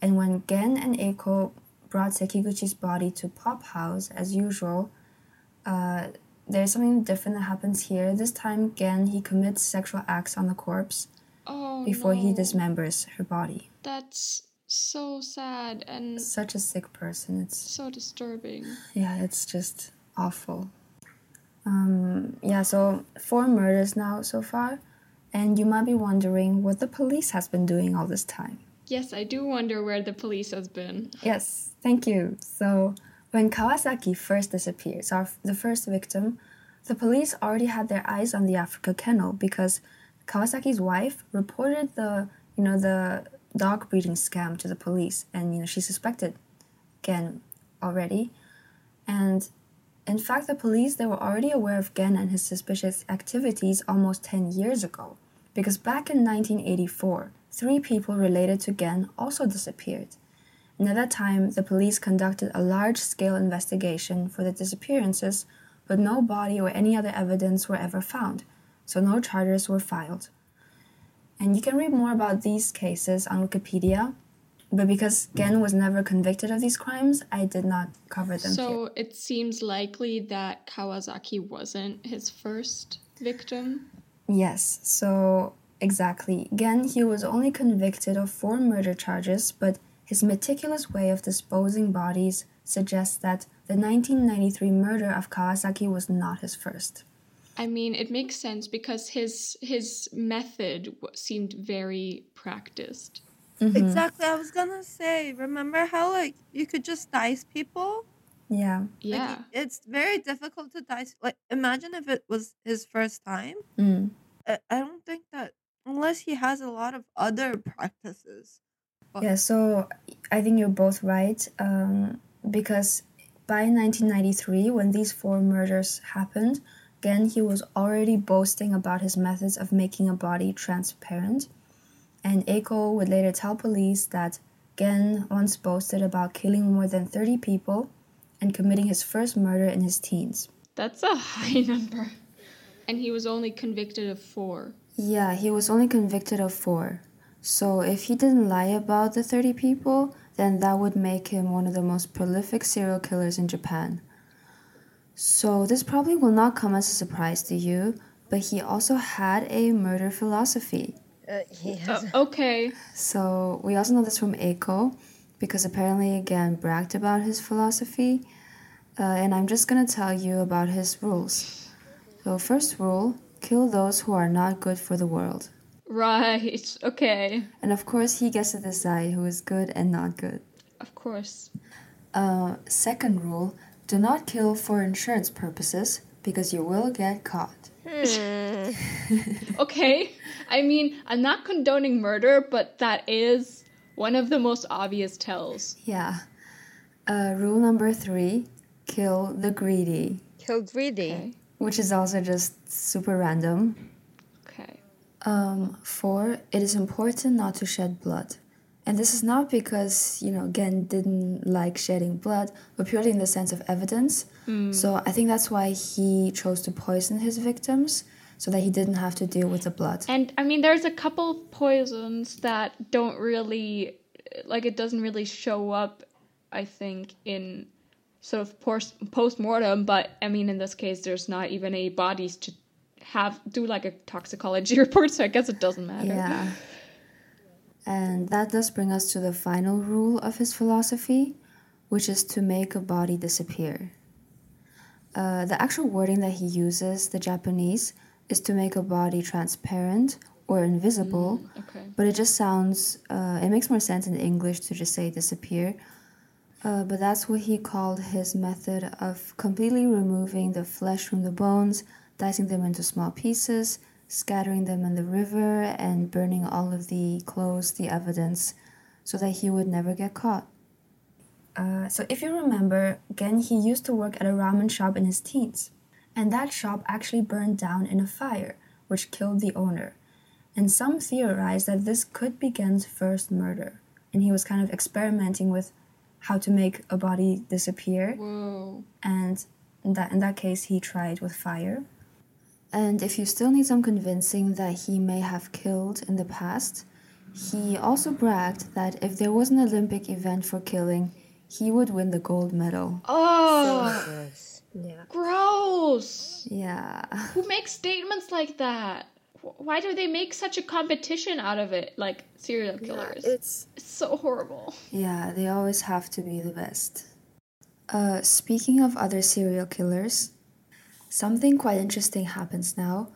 And when Gen and Eiko brought Sekiguchi's body to Pop House, as usual, uh, there's something different that happens here. This time, again, he commits sexual acts on the corpse Oh, before he dismembers her body. That's so sad and Such a sick person. It's so disturbing. yeah, it's just awful. Um, yeah, so four murders now so far, and you might be wondering what the police has been doing all this time. Yes, I do wonder where the police has been. Yes, thank you. So, when Kawasaki first disappeared, our, the first victim, the police already had their eyes on the Africa kennel because Kawasaki's wife reported the, you know, the dog breeding scam to the police, and you know she suspected Gen already, and in fact, the police they were already aware of Gen and his suspicious activities almost ten years ago, because back in 1984, three people related to Gen also disappeared. And at that time, the police conducted a large scale investigation for the disappearances, but no body or any other evidence were ever found, so no charges were filed. And you can read more about these cases on Wikipedia, but because Gen was never convicted of these crimes, I did not cover them here. So it seems likely that Kawasaki wasn't his first victim. Yes, so exactly. Again, he was only convicted of four murder charges, but his meticulous way of disposing bodies suggests that the 1993 murder of Kawasaki was not his first. I mean, it makes sense because his his method seemed very practiced. Exactly. I was gonna say, remember how like you could just dice people? Yeah. Like, Yeah. it's very difficult to dice. Like, imagine if it was his first time. Mm. I, I don't think that unless he has a lot of other practices. Yeah, so I think you're both right. Um, because by 1993, when these four murders happened, again, he was already boasting about his methods of making a body transparent. And Eiko would later tell police that Gen once boasted about killing more than 30 people and committing his first murder in his teens. That's a high number. And he was only convicted of four. Yeah, he was only convicted of four. So if he didn't lie about the 30 people, then that would make him one of the most prolific serial killers in Japan. So this probably will not come as a surprise to you, but he also had a murder philosophy. Uh, he has. Uh, okay. So we also know this from Eiko, because apparently again bragged about his philosophy. Uh, and I'm just gonna tell you about his rules. So first rule: kill those who are not good for the world. Right. Okay. And of course, he gets to decide who is good and not good. Of course. Uh, second rule: do not kill for insurance purposes because you will get caught. Hmm. Okay. I mean, I'm not condoning murder, but that is one of the most obvious tells. Yeah. Uh, rule number three: kill the greedy, Kill greedy. Okay. which is also just super random. Um, four, it is important not to shed blood. And this is not because, you know, Gen didn't like shedding blood, but purely in the sense of evidence. So I think that's why he chose to poison his victims so that he didn't have to deal with the blood. And I mean, there's a couple poisons that don't really, like, it doesn't really show up, I think, in sort of post mortem, but I mean, in this case, there's not even any bodies to have do like a toxicology report, so I guess it doesn't matter. Yeah. And that does bring us to the final rule of his philosophy, which is to make a body disappear. Uh, the actual wording that he uses, the Japanese, is to make a body transparent or invisible, Okay. but it just sounds, uh, it makes more sense in English to just say disappear. Uh, but that's what he called his method of completely removing the flesh from the bones, dicing them into small pieces, scattering them in the river, and burning all of the clothes, the evidence, so that he would never get caught. Uh, so, if you remember, Gen he used to work at a ramen shop in his teens, and that shop actually burned down in a fire, which killed the owner. And some theorize that this could be Gen's first murder, and he was kind of experimenting with how to make a body disappear Whoa. and in that in that case he tried with fire. And if you still need some convincing that he may have killed in the past, he also bragged that if there was an Olympic event for killing, he would win the gold medal. Oh, Gross. Yeah. gross. Yeah. Who makes statements like that? Why do they make such a competition out of it, like serial killers? It's It's so horrible. Yeah, they always have to be the best. Uh, speaking of other serial killers, something quite interesting happens now.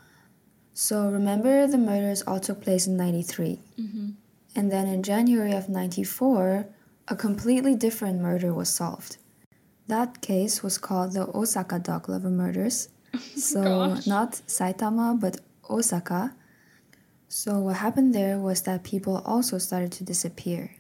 So remember the murders all took place in 93. And then in January of 94, a completely different murder was solved. That case was called the Osaka dog lover murders. So Gosh. not Saitama, but Osaka. So what happened there was that people also started to disappear.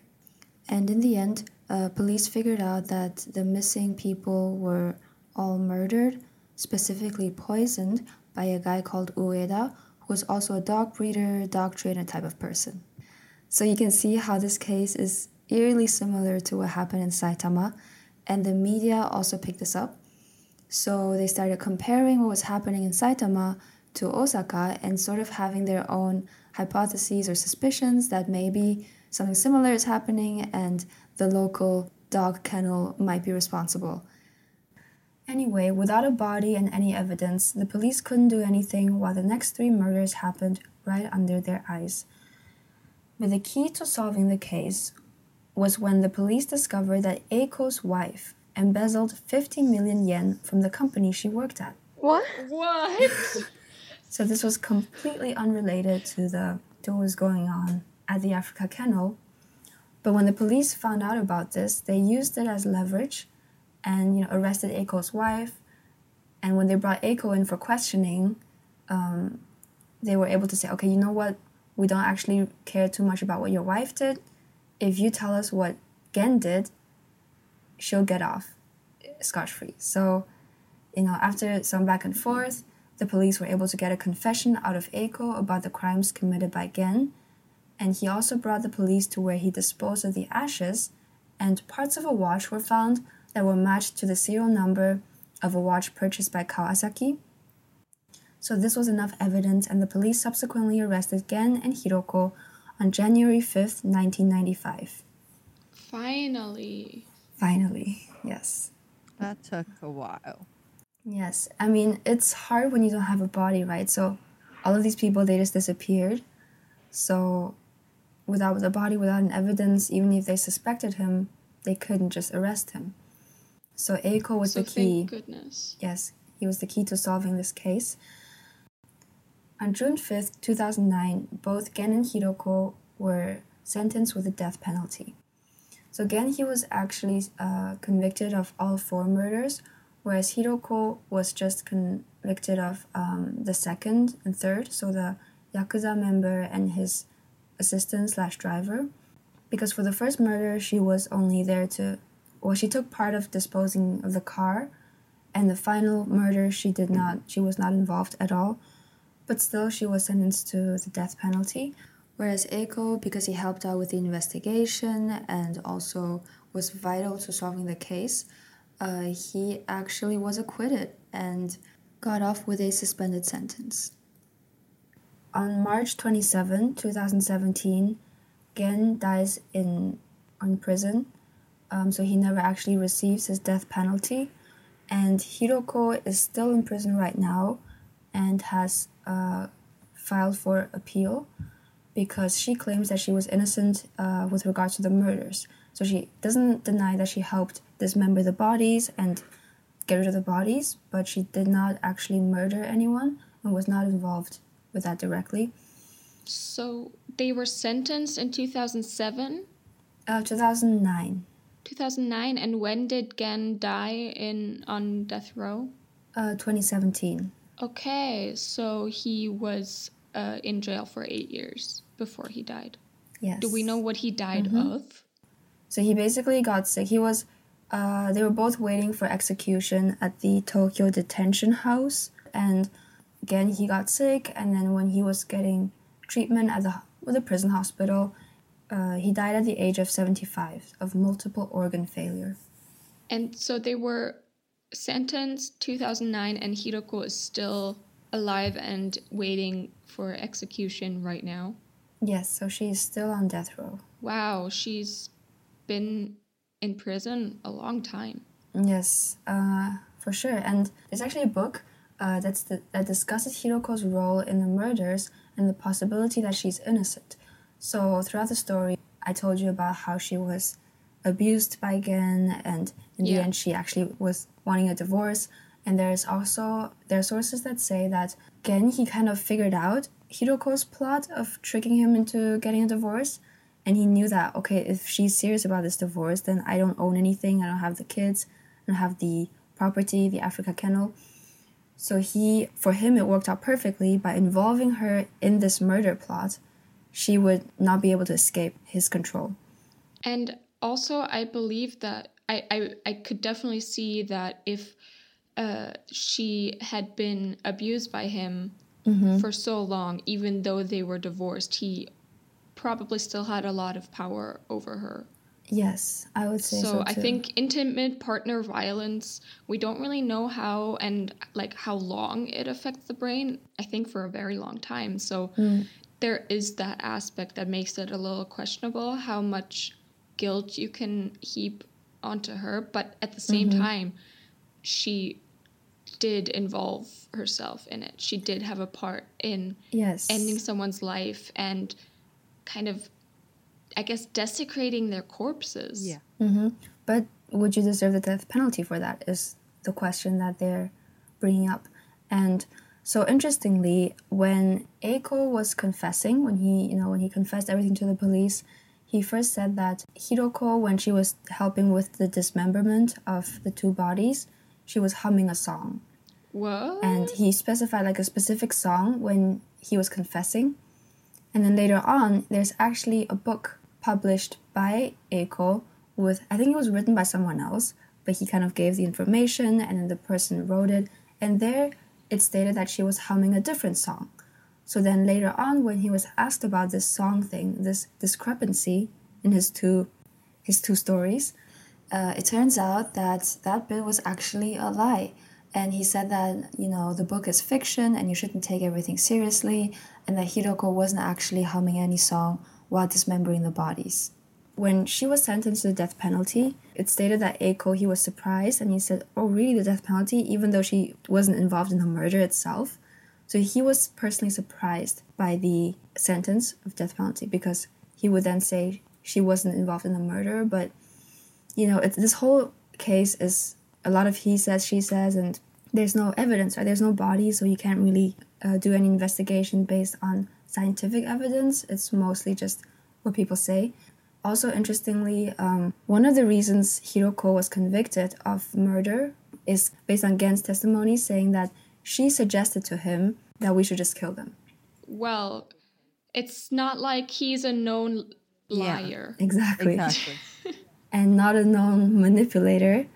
And in the end, uh, police figured out that the missing people were all murdered, specifically poisoned by a guy called Ueda, who was also a dog breeder, dog trainer type of person. So you can see how this case is eerily similar to what happened in Saitama, and the media also picked this up. So they started comparing what was happening in Saitama to Osaka and sort of having their own hypotheses or suspicions that maybe something similar is happening and the local dog kennel might be responsible. Anyway, without a body and any evidence, the police couldn't do anything while the next three murders happened right under their eyes. But the key to solving the case was when the police discovered that Eiko's wife embezzled 50 million yen from the company she worked at. what? What? So this was completely unrelated to the to what was going on at the Africa Kennel. But when the police found out about this, they used it as leverage and you know arrested Aiko's wife. And when they brought Aiko in for questioning, um, they were able to say, okay, you know what? We don't actually care too much about what your wife did. If you tell us what Gen did, she'll get off scotch free. So, you know, after some back and forth, the police were able to get a confession out of Aiko about the crimes committed by Gen, and he also brought the police to where he disposed of the ashes, and parts of a watch were found that were matched to the serial number of a watch purchased by Kawasaki. So this was enough evidence, and the police subsequently arrested Gen and Hiroko on January 5th, 1995. Finally. Finally, yes. That took a while. Yes, I mean, it's hard when you don't have a body, right? So all of these people, they just disappeared. So without the body, without an evidence, even if they suspected him, they couldn't just arrest him. So Eiko was So the key. thank goodness. Yes, he was the key to solving this case. On June 5th, 2009, both Gen and Hiroko were sentenced with the death penalty. So Gen, he was actually uh, convicted of all four murders, whereas Hiroko was just convicted of um, the second and third, so the Yakuza member and his assistant slash driver. Because for the first murder, she was only there to, well, she took part of disposing of the car, and the final murder she did not she was not involved at all. But still she was sentenced to the death penalty. Whereas Eiko because he helped out with the investigation and also was vital to solving the case uh, he actually was acquitted and got off with a suspended sentence. On March 27, 2017, Gen dies in in prison, um, so he never actually receives his death penalty and Hiroko is still in prison right now and has uh, filed for appeal because she claims that she was innocent uh, with regards to the murders. So she doesn't deny that she helped dismember the bodies and get rid of the bodies, but she did not actually murder anyone and was not involved with that directly. So they were sentenced in 2007, Uh, 2009, 2009, and when did Gen die in on death row? uh, 2017. Okay, so he was uh, in jail for eight years before he died. Yes. Do we know what he died Mm-hmm. of? So he basically got sick. He was, uh, they were both waiting for execution at the Tokyo detention house, and again he got sick. And then when he was getting treatment at the with the prison hospital, uh, he died at the age of seventy five of multiple organ failure. And so they were sentenced 2009, and Hiroko is still alive and waiting for execution right now. Yes, so she is still on death row. Wow, she's been in prison a long time. Yes, uh, for sure. And there's actually a book uh, that's the, that discusses Hiroko's role in the murders and the possibility that she's innocent. So throughout the story, I told you about how she was abused by Gen, and in the end, she actually was wanting a divorce. And there's also there are sources that say that Gen he kind of figured out Hiroko's plot of tricking him into getting a divorce, and he knew that okay, if she's serious about this divorce, then I don't own anything. I don't have the kids. I don't have the property, the Africa kennel. So he, for him, it worked out perfectly by involving her in this murder plot. She would not be able to escape his control. And also, I believe that I, I, I could definitely see that if uh, she had been abused by him for so long, even though they were divorced, he probably still had a lot of power over her. Yes, I would say so. So I think intimate partner violence, we don't really know how and like how long it affects the brain. I think for a very long time. So Mm. There is that aspect that makes it a little questionable how much guilt you can heap onto her, but at the same Mm-hmm. time, she did involve herself in it. She did have a part in yes, ending someone's life and kind of I guess desecrating their corpses. Yeah. hmm But would you deserve the death penalty for that? Is the question that they're bringing up. And so interestingly, when Eiko was confessing, when he, you know, when he confessed everything to the police, he first said that Hiroko, when she was helping with the dismemberment of the two bodies, she was humming a song. What? And he specified like a specific song when he was confessing. And then later on, there's actually a book published by Eiko with, I think it was written by someone else, but he kind of gave the information and then the person wrote it. And there it stated that she was humming a different song. So then later on, when he was asked about this song thing, this discrepancy in his two, his two stories, uh, it turns out that that bit was actually a lie. And he said that, you know, the book is fiction and you shouldn't take everything seriously, and that Hiroko wasn't actually humming any song while dismembering the bodies. When she was sentenced to the death penalty, it stated that Aiko he was surprised and he said, Oh, really, the death penalty? Even though she wasn't involved in the murder itself. So he was personally surprised by the sentence of death penalty because he would then say she wasn't involved in the murder. But, you know, this whole case is a lot of he says, she says, and there's no evidence, right? There's no body, so you can't really uh, do any investigation based on scientific evidence. It's mostly just what people say. Also, interestingly, um, one of the reasons Hiroko was convicted of murder is based on Gen's testimony, saying that she suggested to him that we should just kill them. Well, it's not like he's a known Yeah. liar. Exactly. Exactly. And not a known manipulator.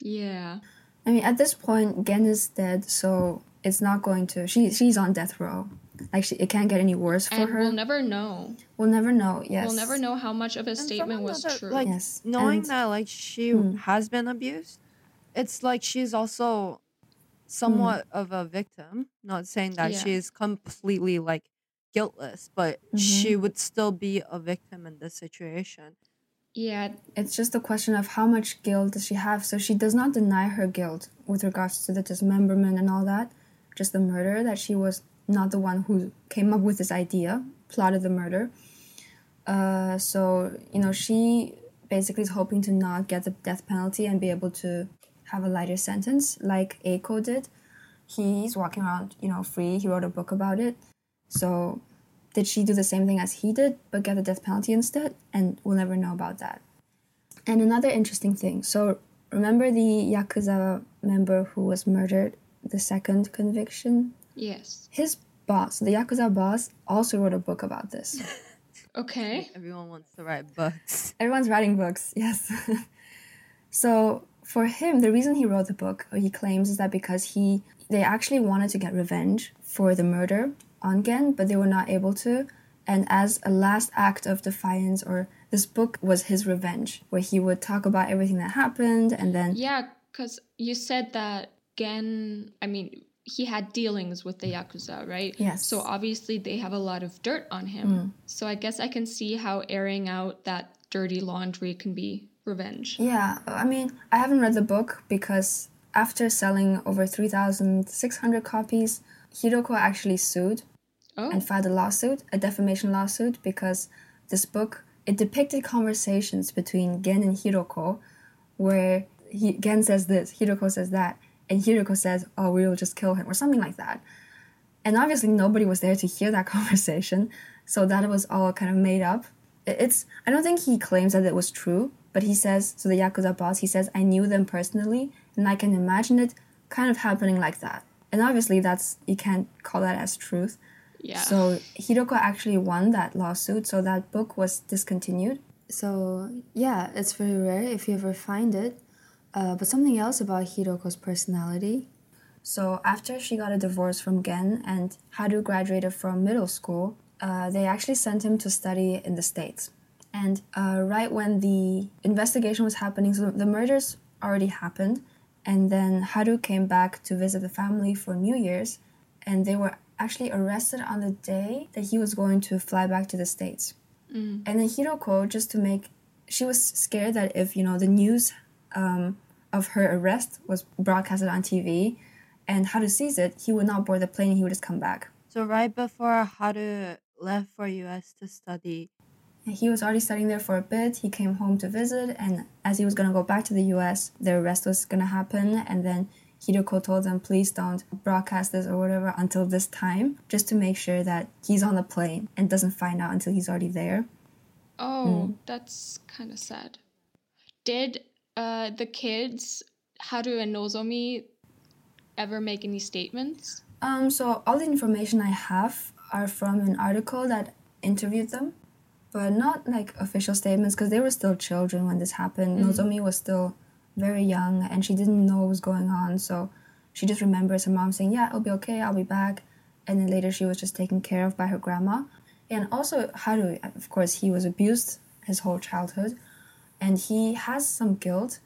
Yeah. I mean, at this point, Gen is dead, so it's not going to. She she's on death row. Like she, it can't get any worse for And her. we'll never know. We'll never know. Yes. We'll never know how much of his And statement was that, true. Like Yes, knowing and- that like she Hmm. has been abused, it's like she's also somewhat of a victim. Not saying that Yeah. she is completely like guiltless, but Mm-hmm. she would still be a victim in this situation. yeah. It's just a question of how much guilt does she have. So she does not deny her guilt with regards to the dismemberment and all that, just the murder. That she was not the one who came up with this idea, plotted the murder. Uh, so you know she basically is hoping to not get the death penalty and be able to have a lighter sentence, like Aiko did. He's walking around, you know, free. He wrote a book about it. So did she do the same thing as he did, but get the death penalty instead? And we'll never know about that. And another interesting thing so, remember the Yakuza member who was murdered, the second conviction? Yes. His boss, the Yakuza boss, also wrote a book about this. Okay. Everyone wants to write books. Everyone's writing books, yes. so, for him, the reason he wrote the book, or he claims, is that because he they actually wanted to get revenge for the murder on Gen, but they were not able to. And as a last act of defiance, or this book was his revenge, where he would talk about everything that happened, and then Yeah, because you said that Gen, I mean, he had dealings with the Yakuza, right? Yes. So obviously they have a lot of dirt on him. Mm. So I guess I can see how airing out that dirty laundry can be revenge. Yeah, I mean, I haven't read the book because after selling over 3,600 copies, Hiroko actually sued Oh, and filed a lawsuit, a defamation lawsuit, because this book it depicted conversations between Gen and Hiroko, where he, Gen says this, Hiroko says that, and Hiroko says, "Oh, we will just kill him" or something like that. And obviously, nobody was there to hear that conversation, so that was all kind of made up. It's I don't think he claims that it was true, but he says so. The yakuza boss he says I knew them personally, and I can imagine it kind of happening like that. And obviously, that's you can't call that as truth. yeah. So Hiroko actually won that lawsuit, so that book was discontinued. So yeah, it's very rare if you ever find it. Uh, but something else about Hiroko's personality. So after she got a divorce from Gen and Haru graduated from middle school, uh, they actually sent him to study in the States. And uh, right when the investigation was happening, so the murders already happened, and then Haru came back to visit the family for New Year's, and they were actually arrested on the day that he was going to fly back to the States. And then Hiroko, just to make, she was scared that if, you know, the news um, of her arrest was broadcasted on TV and Haru sees it, he would not board the plane he would just come back. So right before Haru left for US to study, he was already studying there for a bit. He came home to visit, and as he was gonna go back to the US, the arrest was gonna happen. And then Hiroko told them, please don't broadcast this or whatever until this time, just to make sure that he's on the plane and doesn't find out until he's already there. oh, mm. that's kind of sad. Did uh, the kids, Haru and Nozomi, ever make any statements? Um, so all the information I have are from an article that interviewed them, but not like official statements because they were still children when this happened. Nozomi was still very young and she didn't know what was going on, so she just remembers her mom saying, "Yeah, it'll be okay. I'll be back," and then later she was just taken care of by her grandma. And also Haru, of course, he was abused his whole childhood. And he has some guilt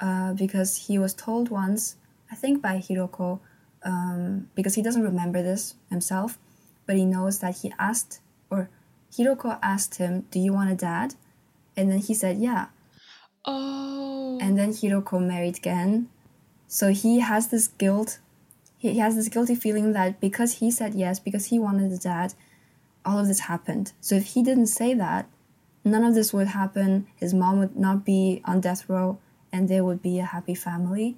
uh, because he was told once, I think by Hiroko, um, because he doesn't remember this himself, but he knows that he asked, or Hiroko asked him, Do you want a dad? And then he said, Yeah. Oh. And then Hiroko married Gen. So he has this guilt. He he has this guilty feeling that because he said yes, because he wanted a dad, all of this happened. So if he didn't say that, none of this would happen. His mom would not be on death row, and they would be a happy family.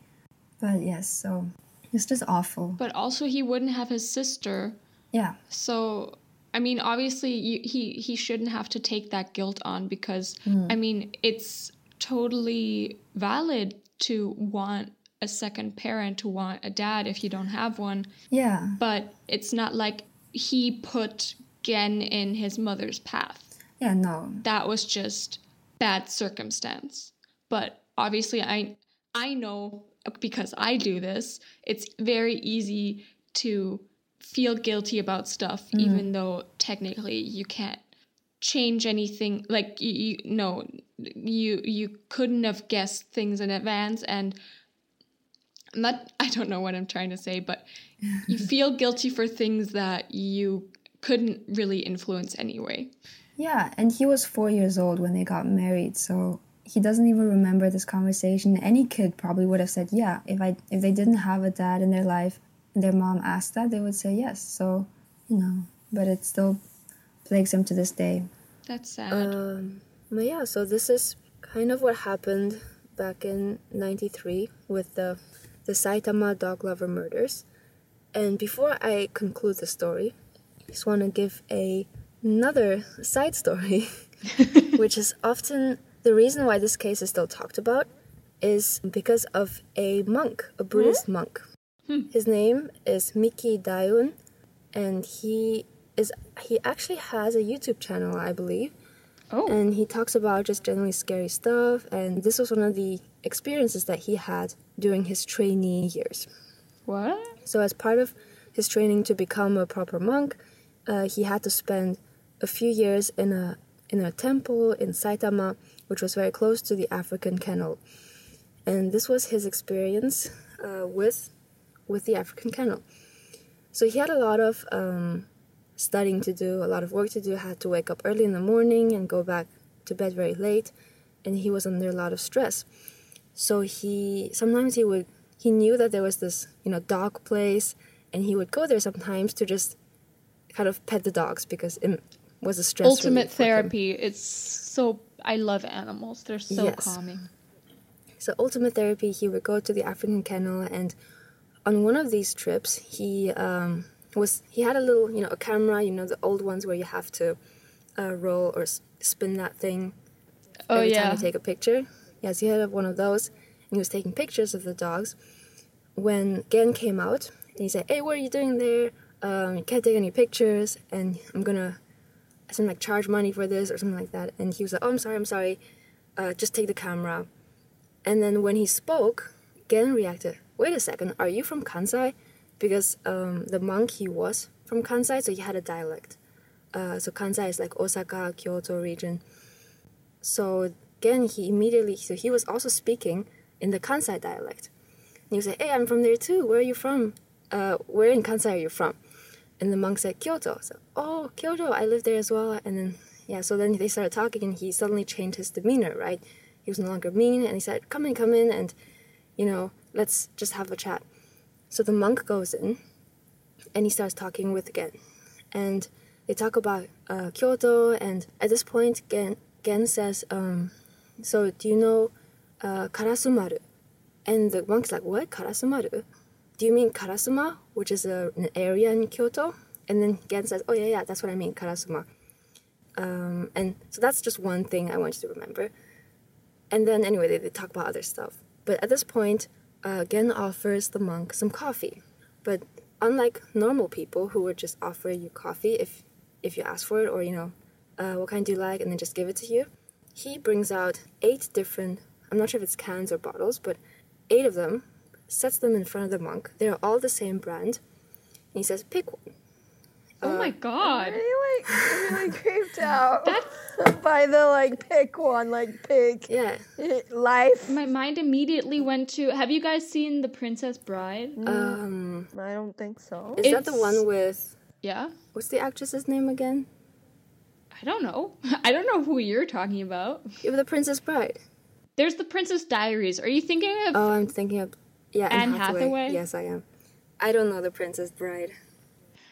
But yes, so it's just awful. but also, he wouldn't have his sister. Yeah, So, I mean, obviously, you, he he shouldn't have to take that guilt on because mm. I mean, it's totally valid to want a second parent, to want a dad if you don't have one. yeah, But it's not like he put Gen in his mother's path. Yeah. No, That was just bad circumstance. But obviously, I I know because I do this. It's very easy to feel guilty about stuff, mm-hmm. even though technically you can't change anything. Like you, you no, you you couldn't have guessed things in advance, and not. I don't know what I'm trying to say, but you feel guilty for things that you couldn't really influence anyway. Yeah, and he was four years old when they got married, so he doesn't even remember this conversation. Any kid probably would have said, "Yeah." If I if they didn't have a dad in their life, and their mom asked that, they would say yes. So, you know, but it still plagues him to this day. That's sad. Um, but yeah, so this is kind of what happened back in '93 with the the Saitama dog lover murders. And before I conclude the story, I just want to give a another side story, which is often the reason why this case is still talked about is because of a monk, a Buddhist monk. His name is Miki Daiun, and he is he actually has a YouTube channel, I believe oh. and he talks about just generally scary stuff and this was one of the experiences that he had during his trainee years What? so as part of his training to become a proper monk uh, he had to spend a few years in a in a temple in saitama which was very close to the african kennel and this was his experience uh, with with the african kennel so he had a lot of um, studying to do, a lot of work to do, had to wake up early in the morning and go back to bed very late, and he was under a lot of stress. So he sometimes he would he knew that there was this you know dog place, and he would go there sometimes to just kind of pet the dogs because was a stress. Ultimate relief for him. therapy. It's so. I love animals. They're so Yes. calming. So ultimate therapy, he would go to the African kennel, and on one of these trips, he um, was he had a little you know a camera, you know the old ones where you have to uh, roll or spin that thing Oh every yeah. time you take a picture. Yes, he had one of those, and he was taking pictures of the dogs. When Gen came out, and he said, "Hey, what are you doing there? Um, you can't take any pictures, and I'm gonna something like charge money for this or something like that." And he was like, "Oh, I'm sorry, I'm sorry. Uh, just take the camera." And then when he spoke, Gen reacted, "Wait a second, are you from Kansai?" Because um, the monk he was from Kansai, so he had a dialect. Uh, so Kansai is like Osaka, Kyoto region. So again, he immediately, so he was also speaking in the Kansai dialect. And he was like, hey, I'm from there too. Where are you from? Uh, where in Kansai are you from? And the monk said, Kyoto. So, oh, Kyoto, I live there as well. And then, yeah, so then they started talking and he suddenly changed his demeanor, right? He was no longer mean and he said, come in, come in, and, you know, let's just have a chat. So the monk goes in and he starts talking with Gen. And they talk about uh, Kyoto, and at this point, Gen, Gen says, um, So, do you know uh, Karasumaru? And the monk's like, What? Karasumaru? Do you mean Karasuma, which is a, an area in Kyoto? And then Gen says, Oh, yeah, yeah, that's what I mean, Karasuma. Um, and so that's just one thing I want you to remember. And then, anyway, they, they talk about other stuff. But at this point, uh, Gen offers the monk some coffee. But unlike normal people who would just offer you coffee if if you ask for it or you know uh, what kind do you like and then just give it to you he brings out eight different i'm not sure if it's cans or bottles but eight of them sets them in front of the monk they're all the same brand and he says pick one oh my god. really like really creeped out That's- by the like pick one, like pick Yeah. life. My mind immediately went to Have you guys seen The Princess Bride? Um, I don't think so. is that the one with Yeah? what's the actress's name again? I don't know. I don't know who you're talking about. Yeah, the Princess Bride. There's The Princess Diaries. Are you thinking of Oh, I'm thinking of yeah, Anne Anne Hathaway? Yes, I am. I don't know the Princess Bride.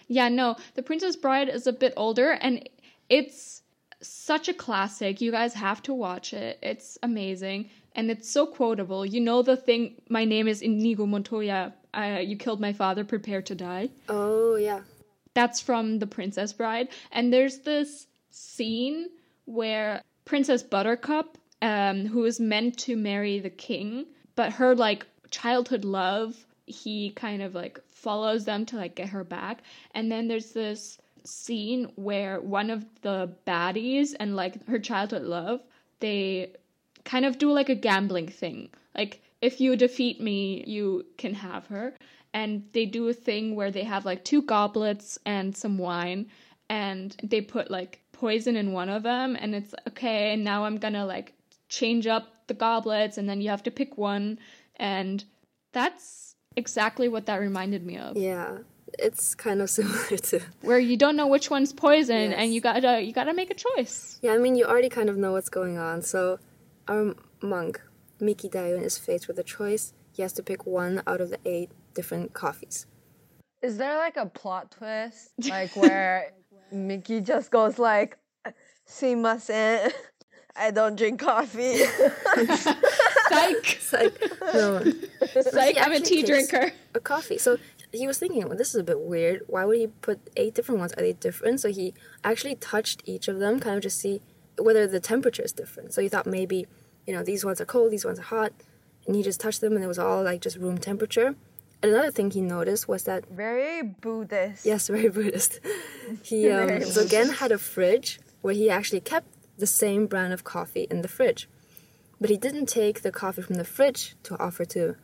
Yeah, no. The Princess Bride is a bit older and it's such a classic. You guys have to watch it. It's amazing and it's so quotable. You know the thing, my name is Inigo Montoya. Uh, you killed my father, prepare to die. Oh yeah. That's from The Princess Bride. And there's this scene where Princess Buttercup, um, who is meant to marry the king, but her like childhood love, he kind of like follows them to like get her back. And then there's this scene where one of the baddies and like her childhood love, they kind of do like a gambling thing. Like if you defeat me, you can have her. And they do a thing where they have like two goblets and some wine and they put like poison in one of them and it's okay, and now I'm to like change up the goblets and then you have to pick one and that's exactly what that reminded me of. Yeah. It's kind of similar to Where you don't know which one's poison Yes. and you got to you got to make a choice. Yeah, I mean you already kind of know what's going on. So our monk, Miki Daiun, is faced with a choice. He has to pick one out of the eight different coffees. Is there like a plot twist, like where Miki just goes like, "Simasen, I don't drink coffee." Psych. It's like no Psych, I'm a tea drinker. a coffee. So he was thinking, well, this is a bit weird. Why would he put eight different ones? Are they different? So he actually touched each of them, kind of just see whether the temperature is different. So he thought maybe, you know, these ones are cold, these ones are hot, and he just touched them, and it was all like just room temperature. And another thing he noticed was that Very Buddhist. Yes, very Buddhist. He um, Very so Gen had a fridge where he actually kept the same brand of coffee in the fridge, but he didn't take the coffee from the fridge to offer to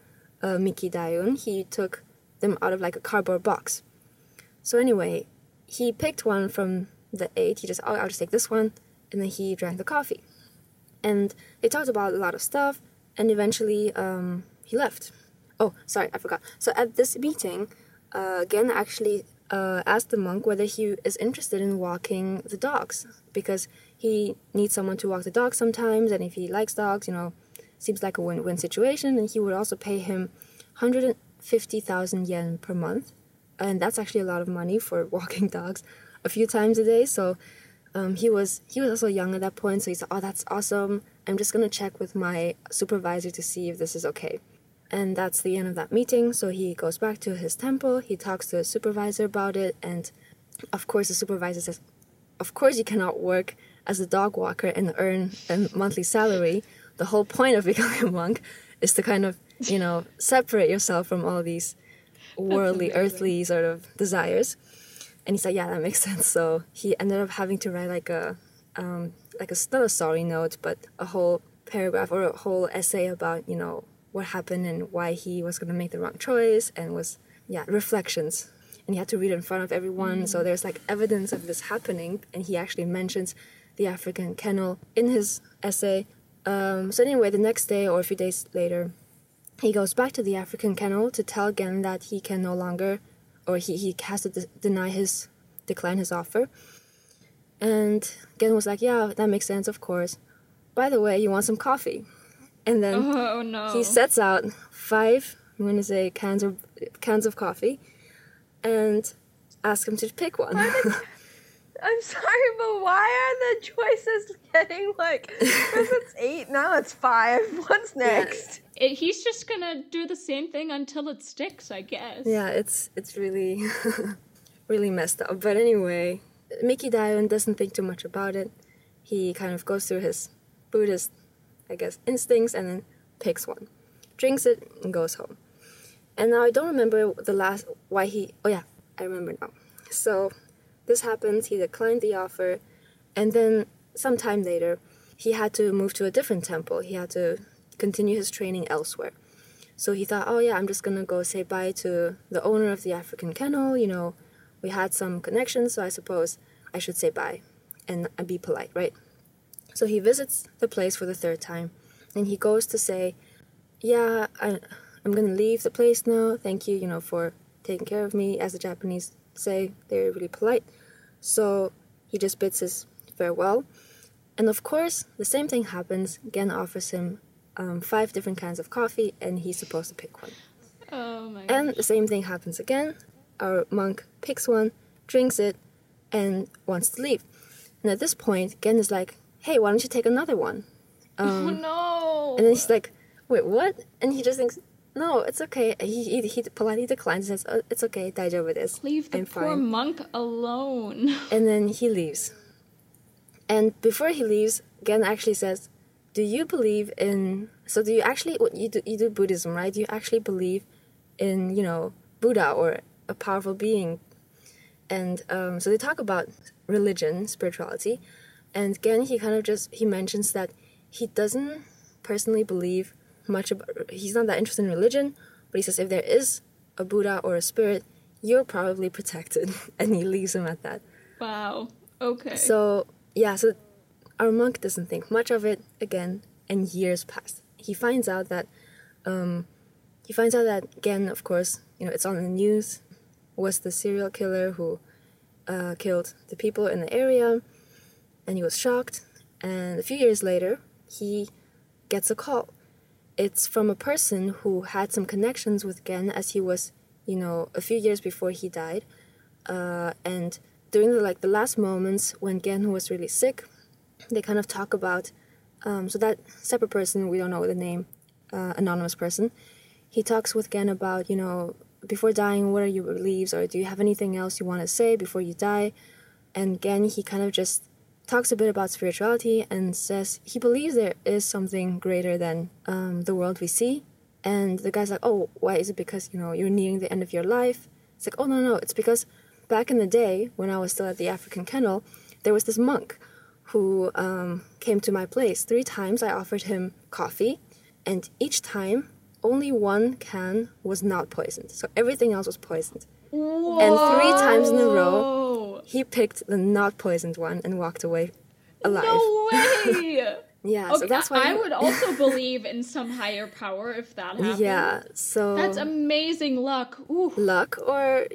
uh, Miki Daiun. He took them out of like a cardboard box. So anyway, he picked one from the eight. He just, oh, I'll just take this one, and then he drank the coffee. And they talked about a lot of stuff, and eventually um, he left. Oh, sorry, I forgot. So at this meeting, uh, Gen actually uh, asked the monk whether he is interested in walking the dogs because he needs someone to walk the dogs sometimes, and if he likes dogs, you know, seems like a win-win situation. And he would also pay him 150,000 yen per month, and that's actually a lot of money for walking dogs a few times a day. So um, he was he was also young at that point, so he said, "Oh, that's awesome. I'm just gonna check with my supervisor to see if this is okay." And that's the end of that meeting. So he goes back to his temple. He talks to his supervisor about it, and of course, the supervisor says, "Of course, you cannot work as a dog walker and earn a monthly salary. The whole point of becoming a monk is to kind of, you know, separate yourself from all these worldly, earthly sort of desires." And he said, "Yeah, that makes sense." So he ended up having to write like a, um, like a not a sorry note, but a whole paragraph or a whole essay about you know what happened and why he was going to make the wrong choice, and was yeah reflections. And he had to read it in front of everyone, so there's like evidence of this happening, and he actually mentions the African kennel in his essay. Um, so anyway, the next day or a few days later, he goes back to the African kennel to tell Gen that he can no longer, or he, he has to de- deny his, decline his offer. And Gen was like, yeah, that makes sense, of course. By the way, you want some coffee? And then Oh no. he sets out five, I'm gonna say cans of cans of coffee, and asks him to pick one. I'm sorry, but why are the choices getting like? First it's eight, now it's five. What's next? It- he's just gonna do the same thing until it sticks, I guess. Yeah, it's it's really really messed up. But anyway, Miki Daiun doesn't think too much about it. He kind of goes through his Buddhist, I guess, instincts and then picks one, drinks it, and goes home. And now I don't remember the last why he. Oh yeah, I remember now. So this happens. He declined the offer, and then sometime later, he had to move to a different temple. He had to continue his training elsewhere. So he thought, oh yeah, I'm just gonna go say bye to the owner of the African kennel, you know, we had some connections, so I suppose I should say bye and be polite, right? So he visits the place for the third time and he goes to say, Yeah, I, I'm gonna leave the place now. Thank you, you know, for taking care of me. As a Japanese say, they're really polite. So he just bids his farewell. And of course, the same thing happens. Gen offers him um, five different kinds of coffee, and he's supposed to pick one. Oh my And the same thing happens again. Our monk picks one, drinks it, and wants to leave. And at this point, Gen is like, "Hey, why don't you take another one?" oh no. And then he's like, "Wait, what?" And he just thinks, "No, it's okay." He he, he politely declines and says, oh, "It's okay, daijoubu desu. Leave the I'm poor fine." monk alone. And then he leaves. And before he leaves, Gen actually says, "Do you believe in? So do you actually you do? You do Buddhism, right? Do you actually believe in you know Buddha or a powerful being?" And um, so they talk about religion, spirituality, and Gen, he kind of just he mentions that he doesn't personally believe much about. He's not that interested in religion, but he says if there is a Buddha or a spirit, you're probably protected, and he leaves him at that. wow. Okay. So yeah, so our monk doesn't think much of it again, and years pass. He finds out that um, he finds out that again, of course, you know, it's on the news. Was the serial killer who uh, killed the people in the area, and he was shocked. And a few years later, he gets a call. It's from a person who had some connections with Gen as he was, you know, a few years before he died, uh, and during the like the last moments when Gen who was really sick, they kind of talk about. Um, so that separate person, we don't know the name, uh, anonymous person, he talks with Gen about you know before dying, what are your beliefs, or do you have anything else you want to say before you die? And Gen he kind of just talks a bit about spirituality and says he believes there is something greater than um, the world we see. And the guy's like, oh, why is it because you know you're nearing the end of your life? It's like, oh no no, it's because back in the day when I was still at the African kennel, there was this monk who um, came to my place. Three times I offered him coffee, and each time only one can was not poisoned. So everything else was poisoned. And three times in a row, he picked the not poisoned one and walked away alive. No way. Yeah, Okay, so that's why I would also believe in some higher power if that happened. Yeah, so That's amazing luck. Ooh. luck or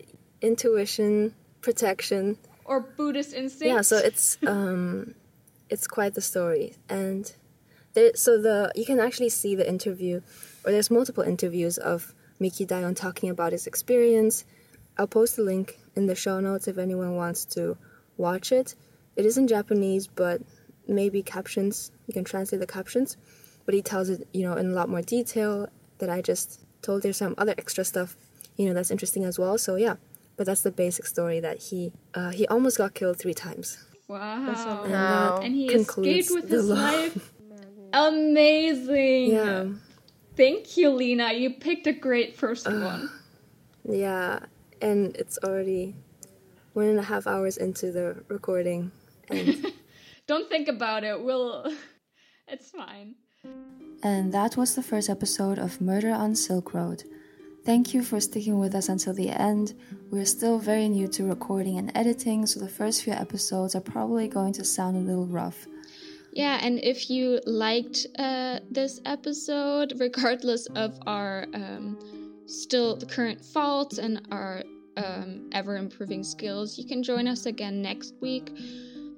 intuition, protection. Or Buddhist instinct. Yeah, so it's um, it's quite the story, and there. So the you can actually see the interview, or there's multiple interviews of Miki Daiun talking about his experience. I'll post a link in the show notes if anyone wants to watch it. It is in Japanese, but maybe captions. You can translate the captions, but he tells it, you know, in a lot more detail that I just told. There's some other extra stuff, you know, that's interesting as well. So yeah, but that's the basic story that he uh, he almost got killed three times. Wow. And Wow. And he escaped with his life. Amazing. Yeah, Thank you, Lina. You picked a great first one. yeah, and it's already one and a half hours into the recording, and Don't think about it. We'll. It's fine. And that was the first episode of Murder on Silk Road. Thank you for sticking with us until the end. We're still very new to recording and editing, so the first few episodes are probably going to sound a little rough. Yeah, and if you liked uh, this episode, regardless of our um, still the current faults and our um, ever improving skills, you can join us again next week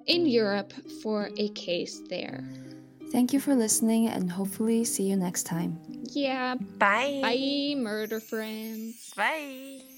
in Europe for a case there. Thank you for listening, and hopefully, see you next time. Yeah, Bye. bye, murder friends. Bye.